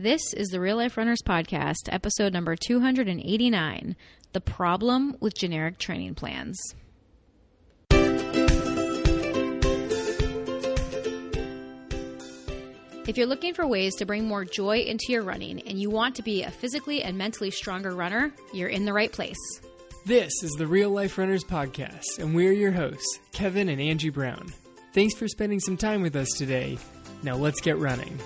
This is the Real Life Runners Podcast, episode number 289 The Problem with Generic Training Plans. If you're looking for ways to bring more joy into your running and you want to be a physically and mentally stronger runner, you're in the right place. This is the Real Life Runners Podcast, and we're your hosts, Kevin and Angie Brown. Thanks for spending some time with us today. Now let's get running.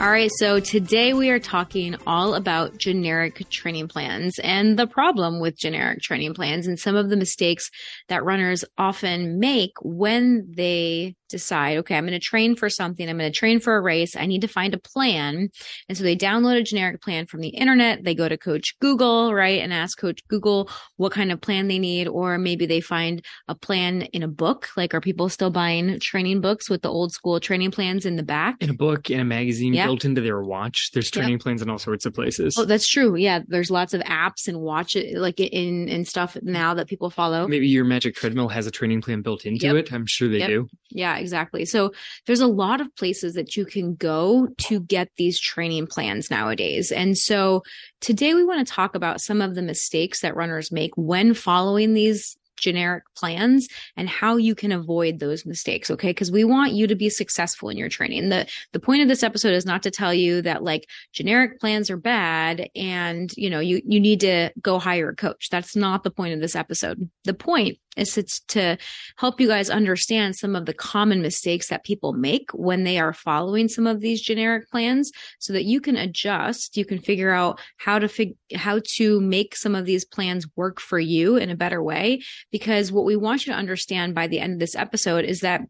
All right, so today we are talking all about generic training plans and the problem with generic training plans and some of the mistakes that runners often make when they decide, okay, I'm going to train for something. I'm going to train for a race. I need to find a plan. And so they download a generic plan from the internet. They go to Coach Google, right? And ask Coach Google what kind of plan they need. Or maybe they find a plan in a book. Like, are people still buying training books with the old school training plans in the back? In a book, in a magazine, Yep. built into their watch. There's training plans in all sorts of places. Oh, that's true. Yeah. There's lots of apps and watch it like in, in stuff now that people follow. Maybe your Magic Treadmill has a training plan built into Yep. it. I'm sure they Yep. do. Yeah, exactly. So there's a lot of places that you can go to get these training plans nowadays. And so today we want to talk about some of the mistakes that runners make when following these generic plans and how you can avoid those mistakes okay because we want you to be successful in your training the the point of this episode is not to tell you that like generic plans are bad and you know you you need to go hire a coach that's not the point of this episode the point is it's to help you guys understand some of the common mistakes that people make when they are following some of these generic plans so that you can adjust you can figure out how to fig- how to make some of these plans work for you in a better way. Because what we want you to understand by the end of this episode is that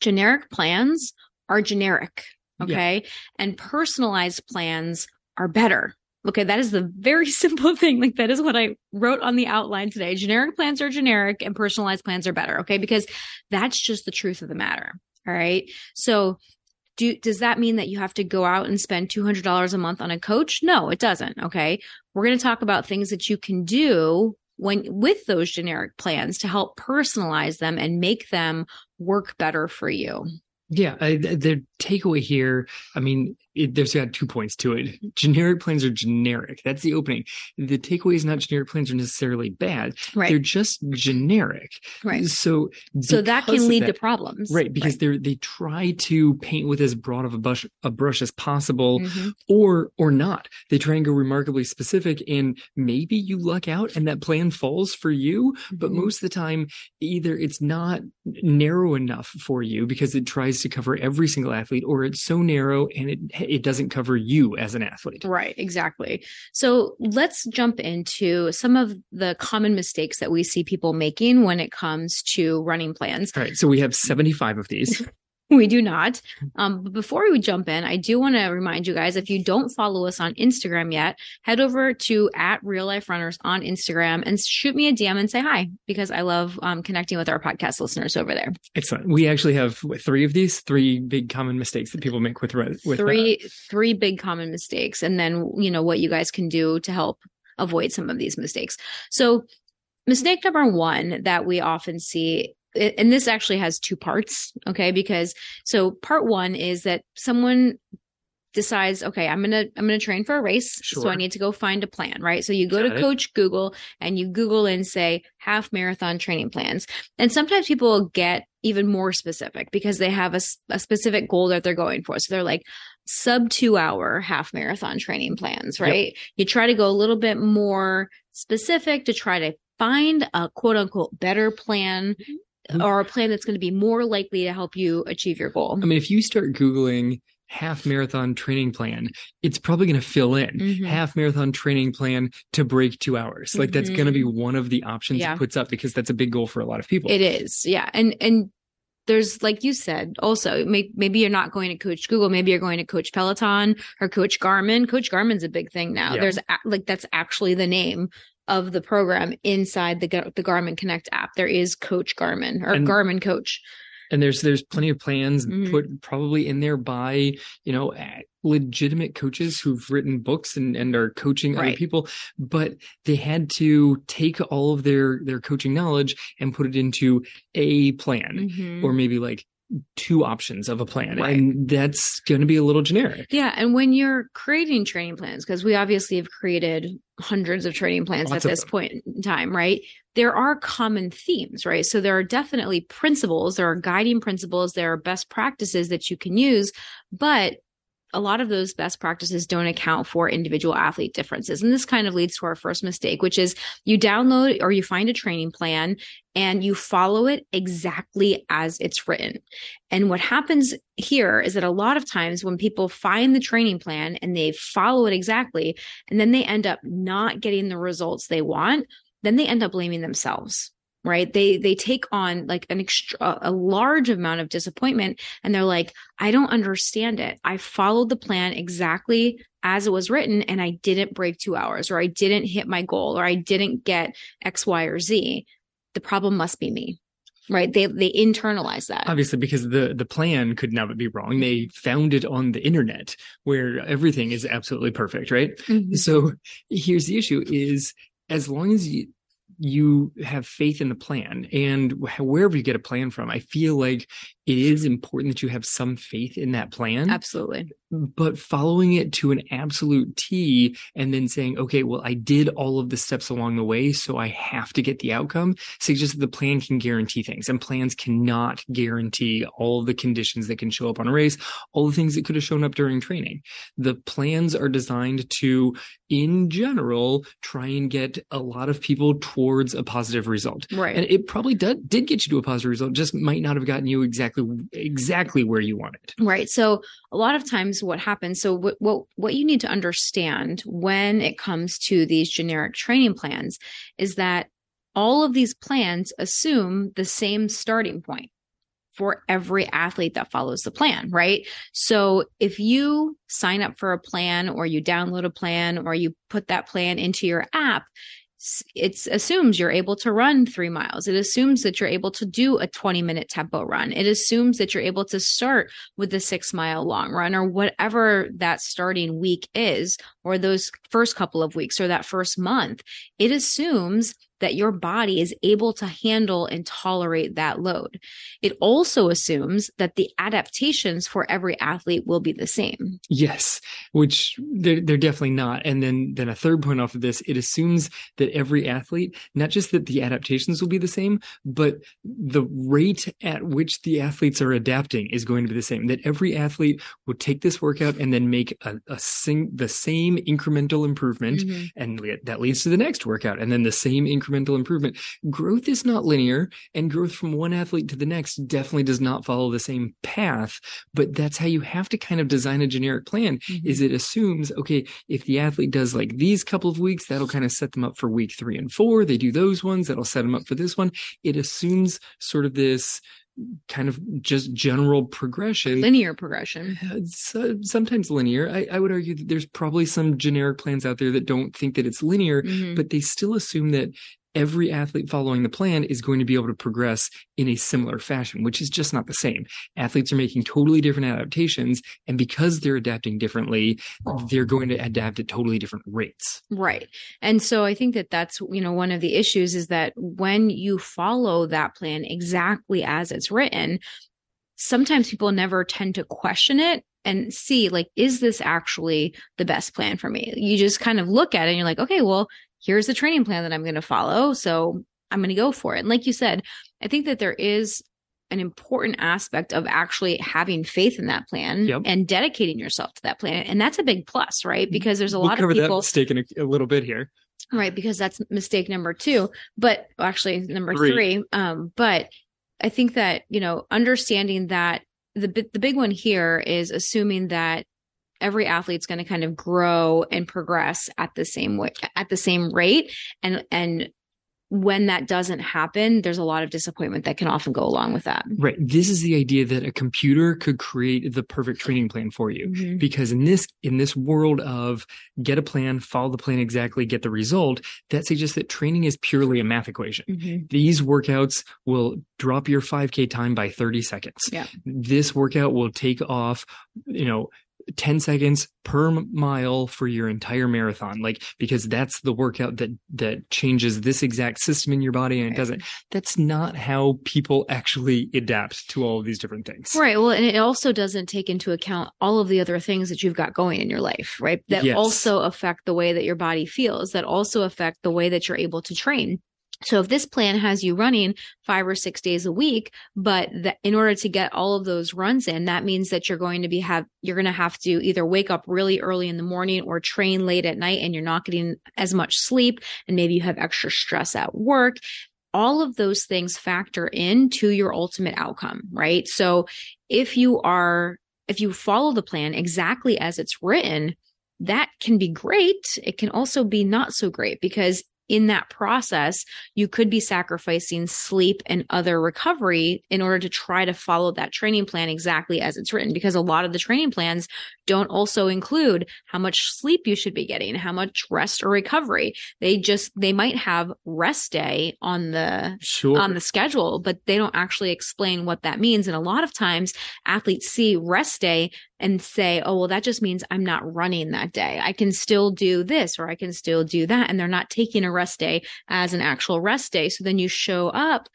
generic plans are generic Yeah. okay? And personalized plans are better Okay, that is the very simple thing. Like that is what I wrote on the outline today. Generic plans are generic and personalized plans are better. Okay, because that's just the truth of the matter. All right. So do does that mean that you have to go out and spend $200 a month on a coach? No, it doesn't. Okay. We're going to talk about things that you can do when with those generic plans to help personalize them and make them work better for you. Yeah. I, the takeaway here, I mean, it, there's got two points to it. Generic plans are generic. That's the opening. The takeaway is not generic plans are necessarily bad. Right. They're just generic. Right. So, So that can lead that- to problems. Right, because they're they try to paint with as broad of a brush a brush as possible, Mhm. or or not. They try and go remarkably specific, and maybe you luck out and that plan falls for you. But Mhm. most of the time, either it's not narrow enough for you because it tries to cover every single athlete, or it's so narrow and it it doesn't cover you as an athlete. Right, exactly. So let's jump into some of the common mistakes that we see people making when it comes to running plans. All right, so we have seventy five of these. We do not. Um, but before we jump in, I do want to remind you guys if you don't follow us on Instagram yet, head over to at Real Life Runners on Instagram and shoot me a DM and say hi because I love um, connecting with our podcast listeners over there. Excellent. We actually have what, three of these, three big common mistakes that people make with with uh, three three big common mistakes and then you know what you guys can do to help avoid some of these mistakes so mistake number one that we often see and this actually has two parts okay because so part one is that someone decides okay i'm gonna i'm gonna train for a race so i need to go find a plan right so you go Got to it. coach google and you google and say half marathon training plans and sometimes people get even more specific because they have a, a specific goal that they're going for so they're like sub two hour half marathon training plans Yep. right you try to go a little bit more specific to try to find a quote unquote better plan Mhm. Or a plan that's going to be more likely to help you achieve your goal I mean, if you start Googling half marathon training plan, it's probably going to fill in Mhm. half marathon training plan to break two hours. Like that's going to be one of the options Mm-hmm. Yeah. it puts up because that's a big goal for a lot of people. It is, yeah, and and there's like you said, also may, maybe you're not going to Coach Google, maybe you're going to Coach Peloton or Coach Garmin. Coach Garmin's a big thing now. Yeah. There's a, like that's actually the name of the program inside the the Garmin Connect app. There is Coach Garmin or And- Garmin Coach. and there's there's plenty of plans Mhm. put probably in there by you know legitimate coaches who've written books and and are coaching other people but they had to take all of their their coaching knowledge and put it into a plan Mhm. or maybe like two options of a plan Right. and that's going to be a little generic Yeah. And when you're creating training plans, because we obviously have created hundreds of training plans Lots at this them. point in time, right? There are common themes, right? So there are definitely principles, there are guiding principles, there are best practices that you can use, but a lot of those best practices don't account for individual athlete differences. And this kind of leads to our first mistake, which is you download or you find a training plan and you follow it exactly as it's written. And what happens here is that a lot of times when people find the training plan and they follow it exactly, and then they end up not getting the results they want, then they end up blaming themselves. Right. They they take on like an extra a large amount of disappointment and they're like, I don't understand it. I followed the plan exactly as it was written and I didn't break two hours or I didn't hit my goal or I didn't get X, Y, or Z. The problem must be me. Right. They they internalize that. obviously because the the plan could not be wrong they found it on the internet where everything is absolutely perfect right Mhm. so here's the issue is as long as you you have faith in the plan and wherever you get a plan from i feel like it is important that you have some faith in that plan Absolutely. but following it to an absolute T and then saying, okay, well, I did all of the steps along the way, so I have to get the outcome suggests that the plan can guarantee things and plans cannot guarantee all of the conditions that can show up on a race, all the things that could have shown up during training. The plans are designed to, in general, try and get a lot of people towards a positive result. Right. And it probably did, did get you to a positive result, just might not have gotten you exactly, exactly where you want it Right. So a lot of times what happens, so what, what what you need to understand when it comes to these generic training plans is that all of these plans assume the same starting point for every athlete that follows the plan, right? So if you sign up for a plan or you download a plan or you put that plan into your app, it assumes you're able to run three miles. It assumes that you're able to do a 20 minute tempo run. It assumes that you're able to start with the six mile long run or whatever that starting week is, or those first couple of weeks or that first month. It assumes that your body is able to handle and tolerate that load. It also assumes that the adaptations for every athlete will be the same. Yes, which they're, they're definitely not. And then, then a third point off of this, it assumes that every athlete, not just that the adaptations will be the same, but the rate at which the athletes are adapting is going to be the same. That every athlete will take this workout and then make a, a sing, the same incremental improvement mm-hmm. and that leads to the next workout and then the same incremental improvement growth is not linear and growth from one athlete to the next definitely does not follow the same path but that's how you have to kind of design a generic plan Mhm. is it assumes okay if the athlete does like these couple of weeks that'll kind of set them up for week 3 and 4 they do those ones that'll set them up for this one it assumes sort of this kind of just general progression linear progression. uh, sometimes linear. I, I would argue that there's probably some generic plans out there that don't think that it's linear, Mhm. but they still assume that every athlete following the plan is going to be able to progress in a similar fashion, which is just not the same. Athletes are making totally different adaptations, and because they're adapting differently, they're going to adapt at totally different rates. Right. And so I think that that's, you know, one of the issues is that when you follow that plan exactly as it's written, sometimes people never tend to question it and see, like, is this actually the best plan for me? You just kind of look at it and you're like, okay, well, here's the training plan that I'm going to follow. So I'm going to go for it. And like you said, I think that there is an important aspect of actually having faith in that plan Yep. and dedicating yourself to that plan. And that's a big plus, right? Because there's a we'll lot cover of people that mistake in a, a little bit here. right because that's mistake number two but well, actually number Three. three. um but i think that you know understanding that the the big one here is assuming that every athlete's going to kind of grow and progress at the same way at the same rate and and when that doesn't happen there's a lot of disappointment that can often go along with that Right. This is the idea that a computer could create the perfect training plan for you. Mhm. because in this in this world of get a plan follow the plan exactly get the result that suggests that training is purely a math equation Mhm. these workouts will drop your 5k time by 30 seconds Yeah. this workout will take off you know 10 seconds per mile for your entire marathon like because that's the workout that that changes this exact system in your body and it doesn't. That's not how people actually adapt to all of these different things. Right. Well and it also doesn't take into account all of the other things that you've got going in your life right? That Yes. also affect the way that your body feels that also affect the way that you're able to train so if this plan has you running five or six days a week, but that in order to get all of those runs in, that means that you're going to be have you're going to have to either wake up really early in the morning or train late at night and you're not getting as much sleep and maybe you have extra stress at work. All of those things factor into your ultimate outcome, right? So if you are if you follow the plan exactly as it's written, that can be great. It can also be not so great because in that process, you could be sacrificing sleep and other recovery in order to try to follow that training plan exactly as it's written. Because a lot of the training plans don't also include how much sleep you should be getting, how much rest or recovery. They just, they might have rest day on the sure on the schedule, but they don't actually explain what that means. And a lot of times athletes see rest day and say, oh, well, that just means I'm not running that day. I can still do this or I can still do that. And they're not taking a rest day as an actual rest day. So then you show up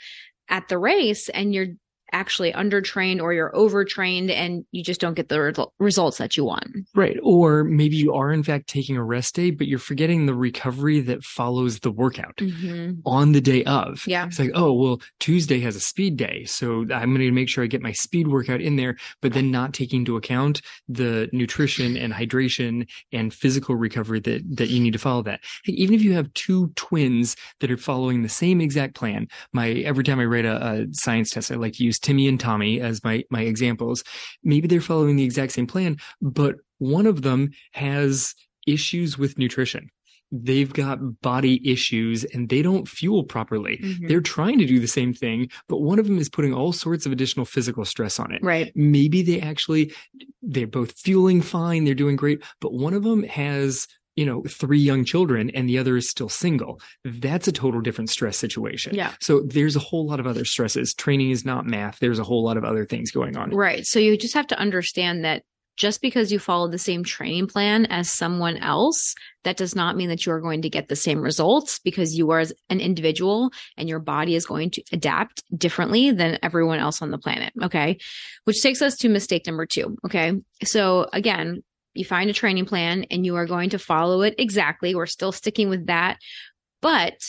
at the race and you're actually undertrained or you're overtrained and you just don't get the result- results that you want. Right. Or maybe you are in fact taking a rest day, but you're forgetting the recovery that follows the workout Mm-hmm. on the day of. Yeah. It's like, oh, well, Tuesday has a speed day. So I'm going to make sure I get my speed workout in there, but then not taking into account the nutrition and hydration and physical recovery that, that you need to follow that. Hey, even if you have two twins that are following the same exact plan, my, every time I write a, a science test, I like to use Timmy and Tommy as my, my examples. Maybe they're following the exact same plan, but one of them has issues with nutrition. They've got body issues and they don't fuel properly. Mhm. They're trying to do the same thing, but one of them is putting all sorts of additional physical stress on it. Right. Maybe they actually, they're both fueling fine, they're doing great, but one of them has, you know, three young children and the other is still single. That's a total different stress situation. Yeah. So there's a whole lot of other stresses. Training is not math. There's a whole lot of other things going on. Right. So you just have to understand that just because you follow the same training plan as someone else, that does not mean that you are going to get the same results because you are as an individual and your body is going to adapt differently than everyone else on the planet. Okay. Which takes us to mistake number two. Okay. So again, you find a training plan and you are going to follow it exactly. We're still sticking with that, but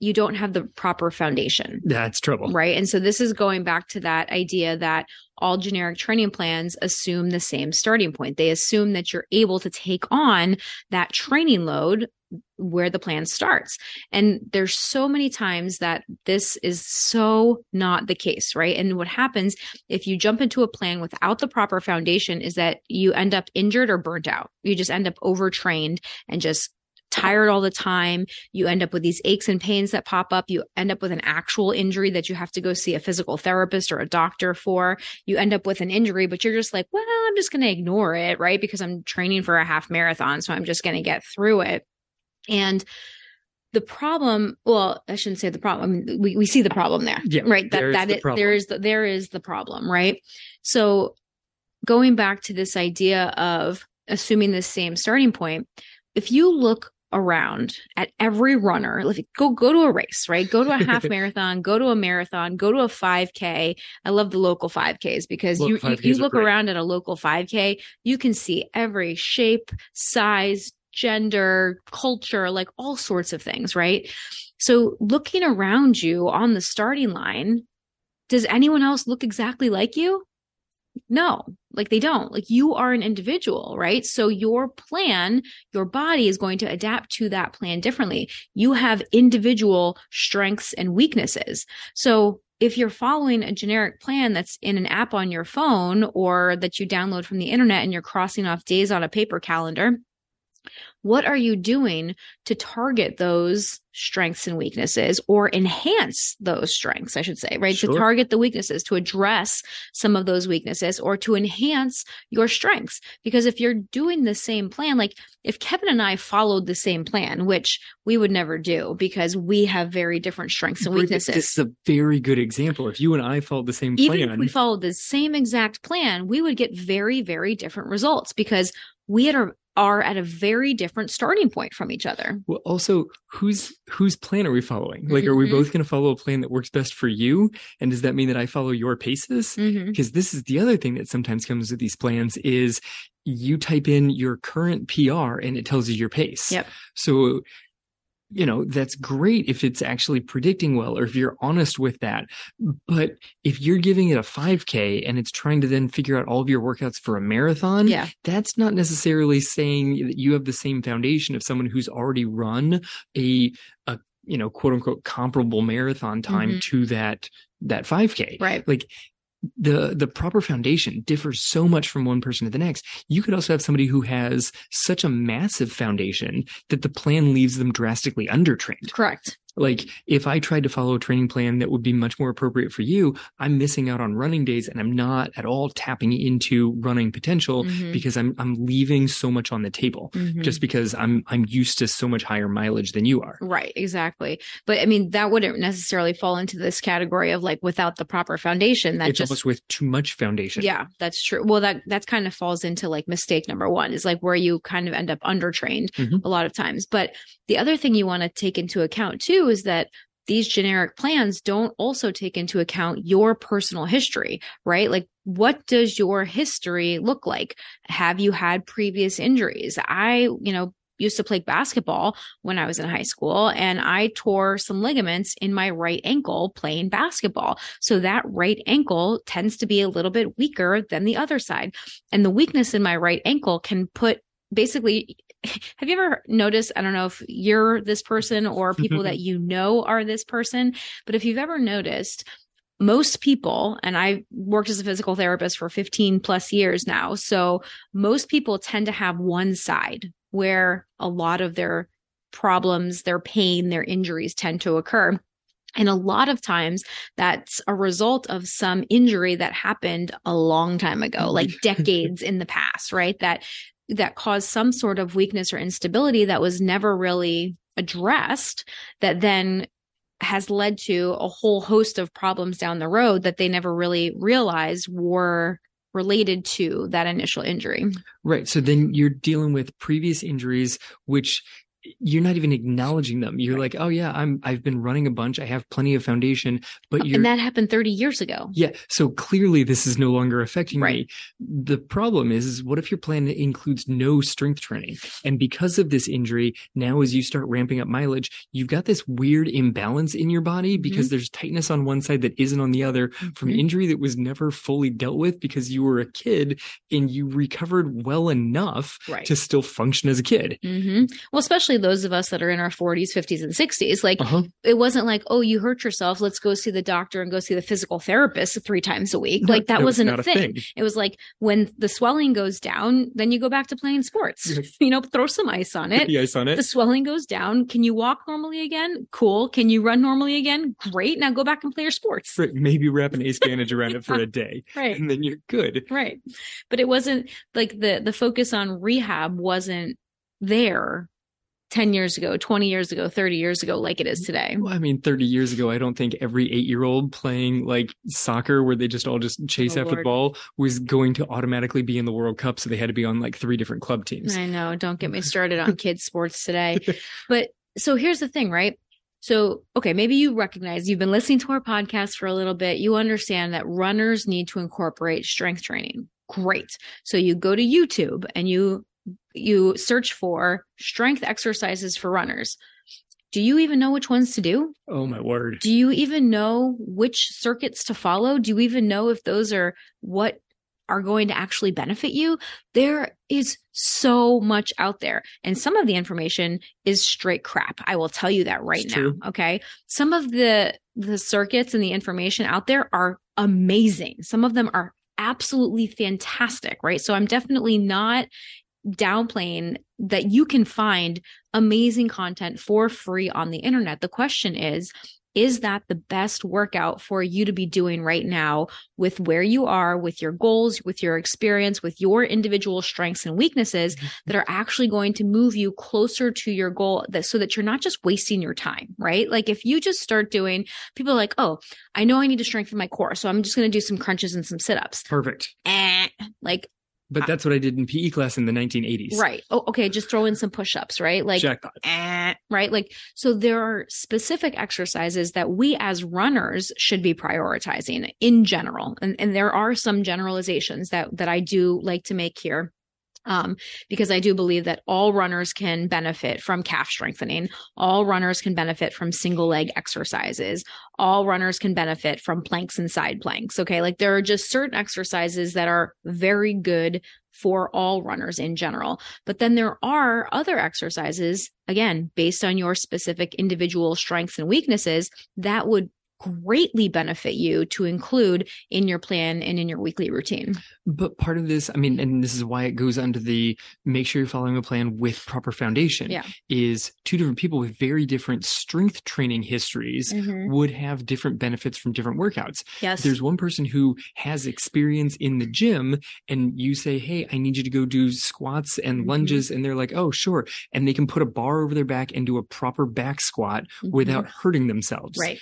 you don't have the proper foundation. That's trouble. Right. And so this is going back to that idea that all generic training plans assume the same starting point. They assume that you're able to take on that training load where the plan starts. And there's so many times that this is so not the case, right? And what happens if you jump into a plan without the proper foundation is that you end up injured or burnt out. You just end up overtrained and just tired all the time. You end up with these aches and pains that pop up. You end up with an actual injury that you have to go see a physical therapist or a doctor for. You end up with an injury, but you're just like, well, I'm just going to ignore it, right? Because I'm training for a half marathon. So I'm just going to get through it. And the problem, well, I shouldn't say the problem. I mean, we, we see the problem there, Yeah, right? That, that it, there is the, there is the problem, right? So going back to this idea of assuming the same starting point, if you look around at every runner, you go go to a race, right? Go to a half marathon, go to a marathon, go to a 5K. I love the local 5Ks because you, Local you 5Ks you look great. around at a local 5K, you can see every shape, size, gender, culture, like all sorts of things, right? So looking around you on the starting line, does anyone else look exactly like you? No, like they don't. Like you are an individual, right? So your plan, your body is going to adapt to that plan differently. You have individual strengths and weaknesses. So if you're following a generic plan that's in an app on your phone or that you download from the internet and you're crossing off days on a paper calendar, what are you doing to target those strengths and weaknesses or enhance those strengths i should say right Sure. to target the weaknesses to address some of those weaknesses or to enhance your strengths because if you're doing the same plan like if kevin and i followed the same plan which we would never do because we have very different strengths and weaknesses This is a very good example. If you and I followed the same even plan, if we followed the same exact plan, we would get very, very different results because we had a, are at a very different starting point from each other. Well, also, whose whose plan are we following? Like, are we Mhm. both going to follow a plan that works best for you? And does that mean that I follow your paces? Mm-hmm. Because this is the other thing that sometimes comes with these plans is you type in your current PR and it tells you your pace. Yep. So, you know, that's great if it's actually predicting well or if you're honest with that. But if you're giving it a 5K and it's trying to then figure out all of your workouts for a marathon, Yeah. that's not necessarily saying that you have the same foundation of someone who's already run a a you know quote unquote comparable marathon time Mhm. to that that 5k Right. like the the proper foundation differs so much from one person to the next you could also have somebody who has such a massive foundation that the plan leaves them drastically undertrained Correct. Like if I tried to follow a training plan that would be much more appropriate for you, I'm missing out on running days and I'm not at all tapping into running potential Mhm. because I'm I'm leaving so much on the table Mhm. just because I'm I'm used to so much higher mileage than you are. Right, exactly. But I mean, that wouldn't necessarily fall into this category of like without the proper foundation. That it's just almost with too much foundation. Yeah, that's true. Well, that that's kind of falls into like mistake number one is like where you kind of end up undertrained Mhm. a lot of times. But the other thing you want to take into account too is that these generic plans don't also take into account your personal history, right? Like what does your history look like? Have you had previous injuries? I, you know, used to play basketball when I was in high school and I tore some ligaments in my right ankle playing basketball. So that right ankle tends to be a little bit weaker than the other side. And the weakness in my right ankle can put basically have you ever noticed i don't know if you're this person or people that you know are this person but if you've ever noticed most people and i worked as a physical therapist for 15 plus years now so most people tend to have one side where a lot of their problems their pain their injuries tend to occur and a lot of times that's a result of some injury that happened a long time ago, like decades in the past, right? That that caused some sort of weakness or instability that was never really addressed that then has led to a whole host of problems down the road that they never really realized were related to that initial injury. Right. So then you're dealing with previous injuries which you're not even acknowledging them. You're Right. like, "Oh yeah, I'm I've been running a bunch. I have plenty of foundation." But you're And that happened 30 years ago. Yeah, so clearly this is no longer affecting Right. me. The problem is, is what if your plan includes no strength training? And because of this injury, now as you start ramping up mileage, you've got this weird imbalance in your body because there's tightness on one side that isn't on the other from Mhm. injury that was never fully dealt with because you were a kid and you recovered well enough Right. to still function as a kid. hmm Well, especially those of us that are in our 40s, 50s, and 60s. Like, Uh-huh. it wasn't like, oh, you hurt yourself. Let's go see the doctor and go see the physical therapist three times a week. Like, that that was wasn't a a thing. thing. It was like when the swelling goes down, then you go back to playing sports. You know, throw some ice on it. The ice on it. The swelling goes down. Can you walk normally again? Cool. Can you run normally again? Great. Now go back and play your sports. Right, Maybe wrap an ace bandage around it for a day Right. and then you're good. Right. But it wasn't like the the focus on rehab wasn't there 10 years ago, 20 years ago, 30 years ago like it is today. Well, I mean, 30 years ago, I don't think every eight year old playing like soccer where they just all just chase Oh, after the ball was going to automatically be in the World Cup. So they had to be on like three different club teams. I know, don't get me started on kids sports today. But so here's the thing, right? So, okay, maybe you recognize you've been listening to our podcast for a little bit. You understand that runners need to incorporate strength training. Great. So you go to YouTube and you you search for strength exercises for runners. Do you even know which ones to do? Oh, my word. Do you even know which circuits to follow? Do you even know if those are what are going to actually benefit you? There is so much out there. And some of the information is straight crap. I will tell you that right It's now. true. Okay. Some of the the circuits and the information out there are amazing. Some of them are absolutely fantastic, right? So I'm definitely not downplaying that you can find amazing content for free on the internet. The question is, is that the best workout for you to be doing right now with where you are, with your goals, with your experience, with your individual strengths and weaknesses Mm-hmm. that are actually going to move you closer to your goal that so that you're not just wasting your time, right? Like if you just start doing, people are like, oh, I know I need to strengthen my core. So I'm just going to do some crunches and some sit ups. Perfect. Eh, like, But that's what I did in PE class in the 1980s. right. Oh, okay. Just throw in some push ups, right? Like, Jackpot. eh, right? Like, so there are specific exercises that we as runners should be prioritizing in general. And, and there are some generalizations that, that I do like to make here. Um, because I do believe that all runners can benefit from calf strengthening. All runners can benefit from single leg exercises. All runners can benefit from planks and side planks. Okay. Like there are just certain exercises that are very good for all runners in general. But then there are other exercises, again, based on your specific individual strengths and weaknesses, that would greatly benefit you to include in your plan and in your weekly routine. But part of this, I mean, and this is why it goes under the make sure you're following a plan with proper foundation, Yeah. is two different people with very different strength training histories would have different benefits from different workouts. Yes. There's one person who has experience in the gym, and you say, Hey, I need you to go do squats and Mhm. lunges. And they're like, Oh, sure. And they can put a bar over their back and do a proper back squat Mhm. without hurting themselves. right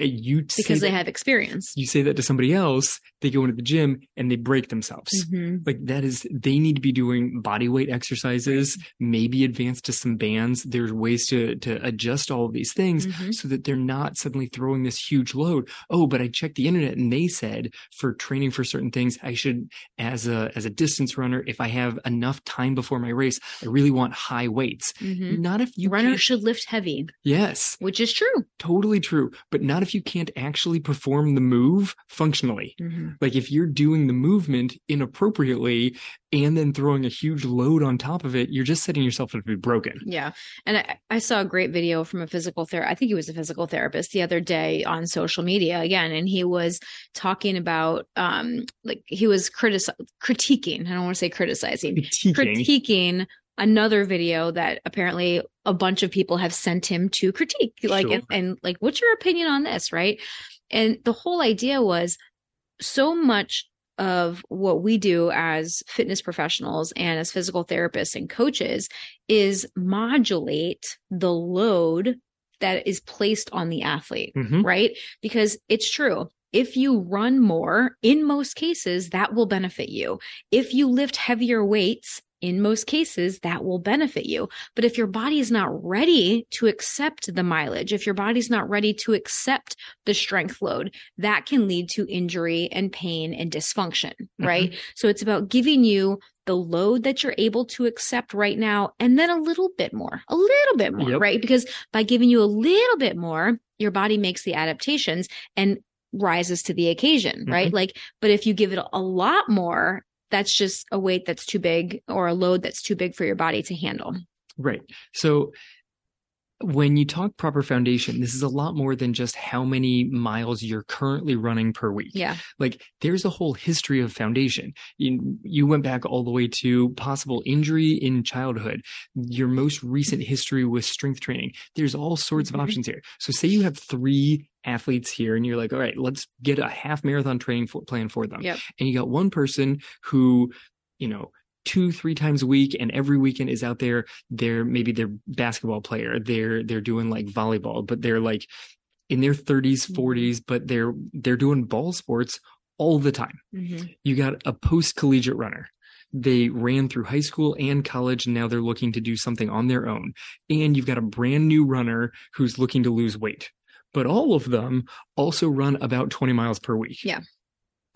Uh, You because they that- have experience. you say that to somebody else, they go into the gym and they break themselves. Mhm. Like that is, they need to be doing body weight exercises, maybe advance to some bands. There's ways to to adjust all of these things Mhm. so that they're not suddenly throwing this huge load. Oh, but I checked the internet and they said for training for certain things, I should, as a as a distance runner, if I have enough time before my race, I really want high weights. Mhm. Not if you Runners should lift heavy, Yes, which is true. totally true. But not if you can't actually perform the move functionally. Like if you're doing the movement inappropriately and then throwing a huge load on top of it, you're just setting yourself up to be broken. Yeah. And I, I saw a great video from a physical therapist. I think he was a physical therapist the other day on social media again. And he was talking about, um, like he was critic critiquing. I don't want to say criticizing, Critiquing. critiquing another video that apparently a bunch of people have sent him to critique. Like, Sure. and, and like, what's your opinion on this? Right. And the whole idea was so much of what we do as fitness professionals and as physical therapists and coaches is modulate the load that is placed on the athlete, Mhm. right? Because it's true. If you run more, in most cases, that will benefit you. If you lift heavier weights, in most cases, that will benefit you. But if your body is not ready to accept the mileage, if your body's not ready to accept the strength load, that can lead to injury and pain and dysfunction, mm-hmm. right? So it's about giving you the load that you're able to accept right now and then a little bit more, a little bit more, Yep. right? Because by giving you a little bit more, your body makes the adaptations and rises to the occasion, right? Mm-hmm. Like, but if you give it a lot more, that's just a weight that's too big or a load that's too big for your body to handle. Right. So when you talk proper foundation, this is a lot more than just how many miles you're currently running per week. Yeah. Like there's a whole history of foundation. You, you went back all the way to possible injury in childhood, your most recent history with strength training. There's all sorts Mhm. of options here. So say you have three athletes here and you're like, all right, let's get a half marathon training for, plan for them. Yep. And you got one person who, you know, two three times a week and every weekend is out there they're maybe they're basketball player they're they're doing like volleyball but they're like in their 30s Mhm. 40s but they're they're doing ball sports all the time Mhm. you got a post collegiate runner they ran through high school and college and now they're looking to do something on their own and you've got a brand new runner who's looking to lose weight but all of them also run about 20 miles per week Yeah.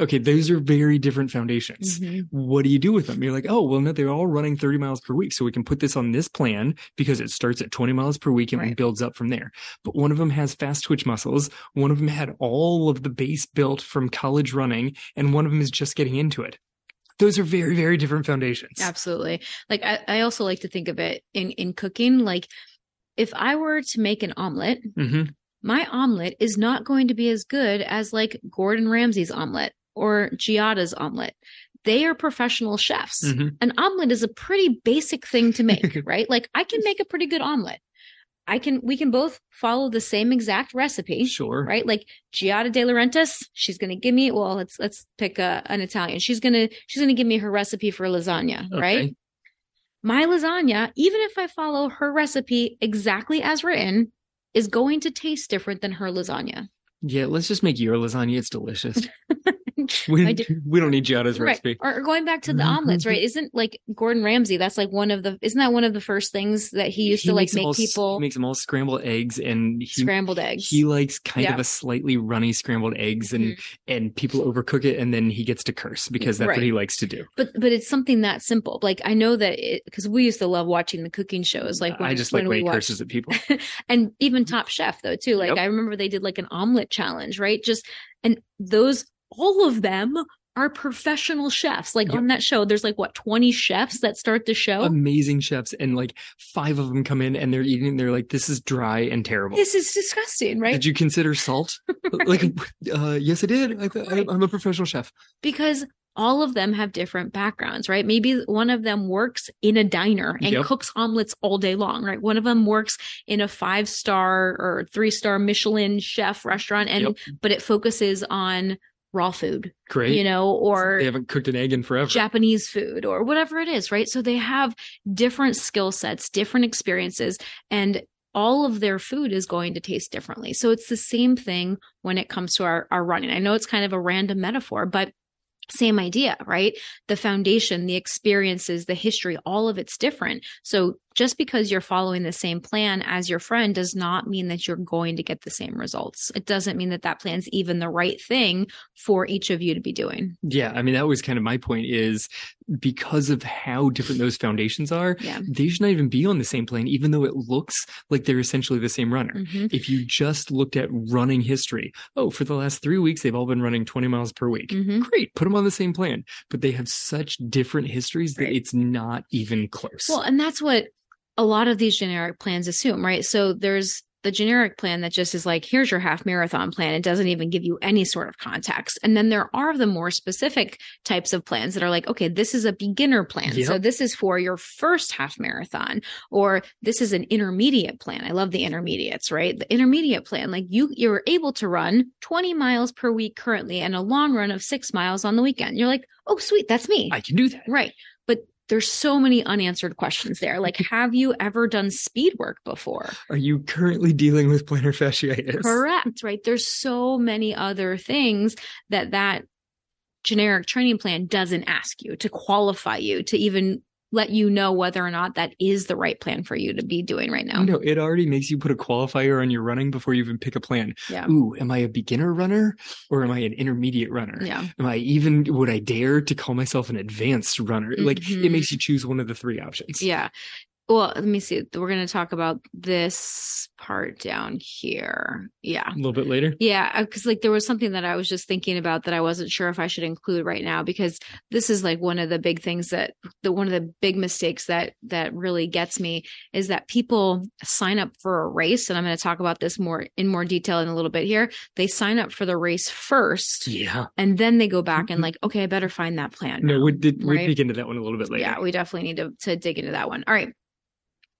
Okay those are very different foundations Mhm. what do you do with them? You're like, oh, well, no, they're all running 30 miles per week. So we can put this on this plan because it starts at 20 miles per week and Right. builds up from there. But one of them has fast twitch muscles. One of them had all of the base built from college running, and one of them is just getting into it. Those are very, very different foundations. Absolutely. Like I, I also like to think of it in, in cooking. Like if I were to make an omelet, hmm my omelet is not going to be as good as like Gordon Ramsay's omelet or Giada's omelet. they are professional chefs. Mhm. An omelet is a pretty basic thing to make, right? Like I can make a pretty good omelet. I can, we can both follow the same exact recipe, Sure. right? Like Giada De Laurentiis, she's going to give me, well, let's, let's pick a, an Italian. She's going to, she's going to give me her recipe for lasagna, right? My lasagna, even if I follow her recipe exactly as written, is going to taste different than her lasagna. Yeah, let's just make your lasagna. It's delicious. We, do- we don't need Giada's Right. recipe. Or, or going back to the omelets, right? Isn't like Gordon Ramsay, that's like one of the, isn't that one of the first things that he used to like make all people He makes them all scrambled eggs, and he scrambled eggs? he likes kind Yeah. of a slightly runny scrambled eggs, and Mhm. and people overcook it, and then he gets to curse because that's Right. what he likes to do. but but it's something that simple. Like I know that it because we used to love watching the cooking shows. Like when, I just like when he curses at people. and even Top Chef though too. Like Yep. I remember they did like an omelet challenge, right? Just and those all of them are professional chefs. Like Yep. on that show, there's like what 20 chefs that start the show. Amazing chefs, and like five of them come in and they're eating. They're like, "This is dry and terrible." this is disgusting, right? Did you consider salt? like, uh, yes, I did. I, th- I, I'm a professional chef. because all of them have different backgrounds, right? Maybe one of them works in a diner and Yep. cooks omelets all day long, right? One of them works in a five star or three star Michelin chef restaurant and Yep. but it focuses on raw food, Great. you know, or they haven't cooked an egg in forever. Japanese food or whatever it is, right? So they have different skill sets, different experiences, and all of their food is going to taste differently. So it's the same thing when it comes to our, our running. I know it's kind of a random metaphor, but same idea, right? The foundation, the experiences, the history, all of it's different. So just because you're following the same plan as your friend does not mean that you're going to get the same results. It doesn't mean that that plan's even the right thing for each of you to be doing. Yeah, I mean that was kind of my point is because of how different those foundations are, Yeah. they should not even be on the same plane, even though it looks like they're essentially the same runner. Mhm. If you just looked at running history, oh, for the last three weeks they've all been running 20 miles per week. Mhm. Great, put them on the same plan, but they have such different histories that it's not even close. Well, and that's what a lot of these generic plans assume, right? So there's the generic plan that just is like, here's your half marathon plan. It doesn't even give you any sort of context. And then there are the more specific types of plans that are like, okay, this is a beginner plan. So this is for your first half marathon, or this is an intermediate plan. I love the intermediates, right? The intermediate plan, like you, you're able to run 20 miles per week currently and a long run of six miles on the weekend. You're like, oh, sweet, that's me. I can do that. Right. There's so many unanswered questions there. Like, have you ever done speed work before? Are you currently dealing with plantar fasciitis? Correct. Right. There's so many other things that that generic training plan doesn't ask you to qualify you to even let you know whether or not that is the right plan for you to be doing right now. No, it already makes you put a qualifier on your running before you even pick a plan. Yeah. Ooh, am I a beginner runner or am I an intermediate runner? Yeah. Am I even would I dare to call myself an advanced runner? Like Mhm. it makes you choose one of the three options. Yeah. Well, let me see. We're going to talk about this part down here. Yeah. A little bit later. Yeah, uh, because like there was something that I was just thinking about that I wasn't sure if I should include right now because this is like one of the big things that the one of the big mistakes that that really gets me is that people sign up for a race and I'm going to talk about this more in more detail in a little bit here. They sign up for the race first Yeah. and then they go back and mm-hmm. like okay, I better find that plan. No, now. we did we right? dig into that one a little bit later. Yeah, we definitely need to, to dig into that one. All right.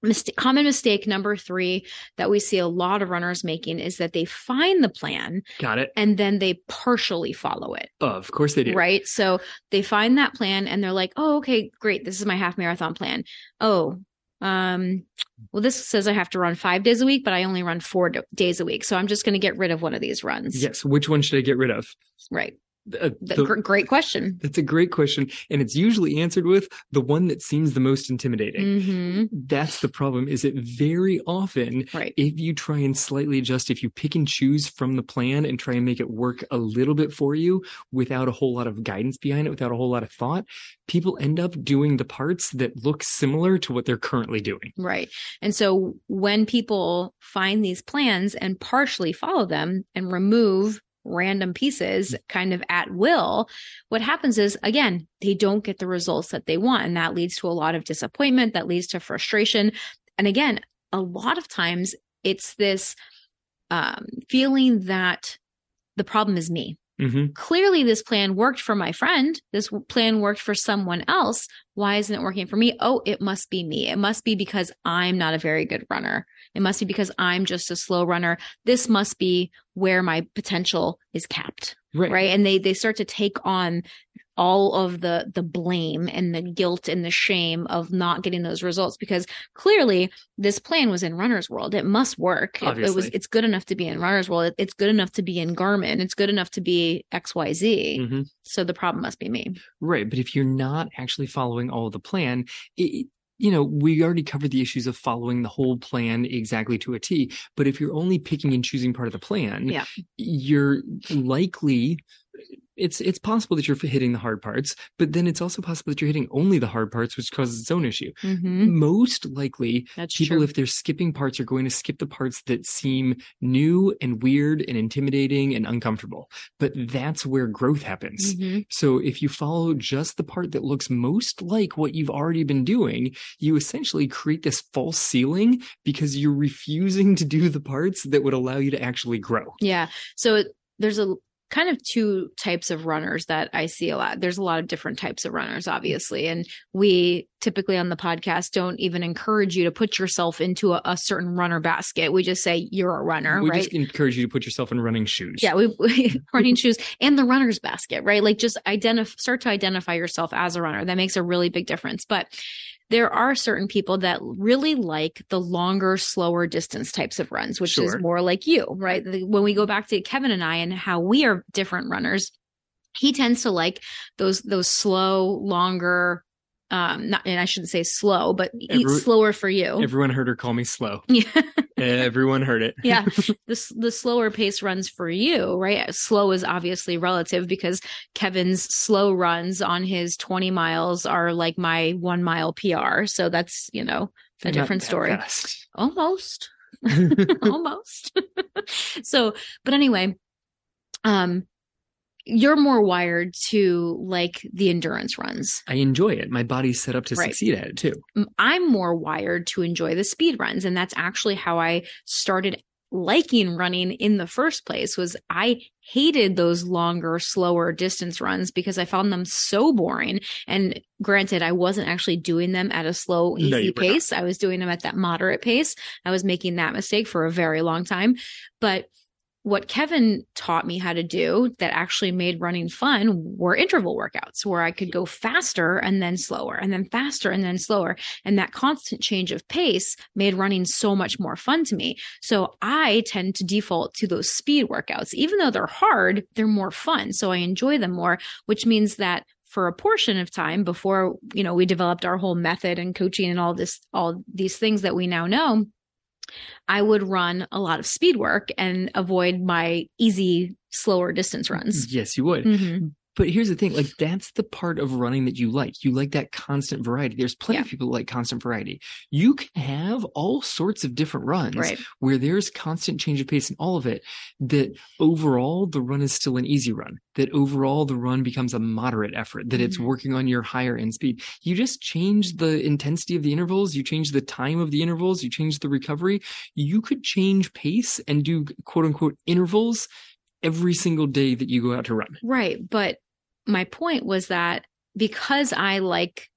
Mist- common mistake number three that we see a lot of runners making is that they find the plan Got it. and then they partially follow it. Oh, of course they do. Right. So they find that plan and they're like, oh, okay, great. This is my half marathon plan. Oh, um, well, this says I have to run five days a week, but I only run four days a week. So I'm just going to get rid of one of these runs. Yes. Which one should I get rid of? Right. Uh, The, great question. that's a great question. And it's usually answered with the one that seems the most intimidating. hmm That's the problem, is it very often Right. if you try and slightly adjust, if you pick and choose from the plan and try and make it work a little bit for you without a whole lot of guidance behind it, without a whole lot of thought, people end up doing the parts that look similar to what they're currently doing. Right. And so when people find these plans and partially follow them and remove random pieces kind of at will, what happens is, again, they don't get the results that they want. And that leads to a lot of disappointment, that leads to frustration. And again, a lot of times it's this um, feeling that the problem is me. hmm clearly this plan worked for my friend. This plan worked for someone else. Why isn't it working for me? Oh, it must be me. It must be because I'm not a very good runner. It must be because I'm just a slow runner. This must be where my potential is capped. Right. Right. And they, they start to take on all of the, the blame and the guilt and the shame of not getting those results because clearly this plan was in runner's world. It must work. It, it was, it's good enough to be in runner's world. It- it's good enough to be in Garmin. It's good enough to be XYZ. hmm So the problem must be me. Right. But if you're not actually following all of the plan, it, you know, we already covered the issues of following the whole plan exactly to a T. But if you're only picking and choosing part of the plan, Yeah. you're likely it's it's possible that you're hitting the hard parts, but then it's also possible that you're hitting only the hard parts, which causes its own issue. Mm-hmm. Most likely, That's people, true. if they're skipping parts, are going to skip the parts that seem new and weird and intimidating and uncomfortable. But that's where growth happens. Mhm. So if you follow just the part that looks most like what you've already been doing, you essentially create this false ceiling because you're refusing to do the parts that would allow you to actually grow. Yeah. So it- there's a kind of two types of runners that I see a lot. There's a lot of different types of runners, obviously. And we typically on the podcast don't even encourage you to put yourself into a, a certain runner basket. We just say you're a runner, we right? just encourage you to put yourself in running shoes. Yeah, we, we running shoes and the runner's basket, right? Like just identify, start to identify yourself as a runner. That makes a really big difference. But there are certain people that really like the longer, slower distance types of runs, which is more like you, right? When we go back to Kevin and I and how we are different runners, he tends to like those those slow, longer. Um, not, and I shouldn't say slow, but eat Every- slower for you. Everyone heard her call me slow. yeah. Everyone heard it. yeah the the slower pace runs for you right slow is obviously relative because kevin's slow runs on his 20 miles are like my one mile pr so that's you know a different story fast. almost almost so but anyway um you're more wired to like the endurance runs I enjoy it. My body's set up to Right. succeed at it too. I'm more wired to enjoy the speed runs. And that's actually how I started liking running in the first place was I hated those longer, slower distance runs because I found them so boring. And granted, I wasn't actually doing them at a slow, easy you were not. pace. I was doing them at that moderate pace. I was making that mistake for a very long time. But what Kevin taught me how to do that actually made running fun were interval workouts where I could go faster and then slower and then faster and then slower. And that constant change of pace made running so much more fun to me. So I tend to default to those speed workouts. Even though they're hard, they're more fun. So I enjoy them more, which means that for a portion of time before, you know, we developed our whole method and coaching and all this, all these things that we now know, I would run a lot of speed work and avoid my easy, slower distance runs. Yes, you would. Mhm. But here's the thing, like that's the part of running that you like. You like that constant variety. There's plenty of people who like constant variety. You can have all sorts of different runs Right. where there's constant change of pace in all of it. That overall the run is still an easy run. That overall the run becomes a moderate effort. That it's Mhm. working on your higher end speed. You just change the intensity of the intervals. You change the time of the intervals. You change the recovery. You could change pace and do quote unquote intervals every single day that you go out to run. Right. But my point was that because I like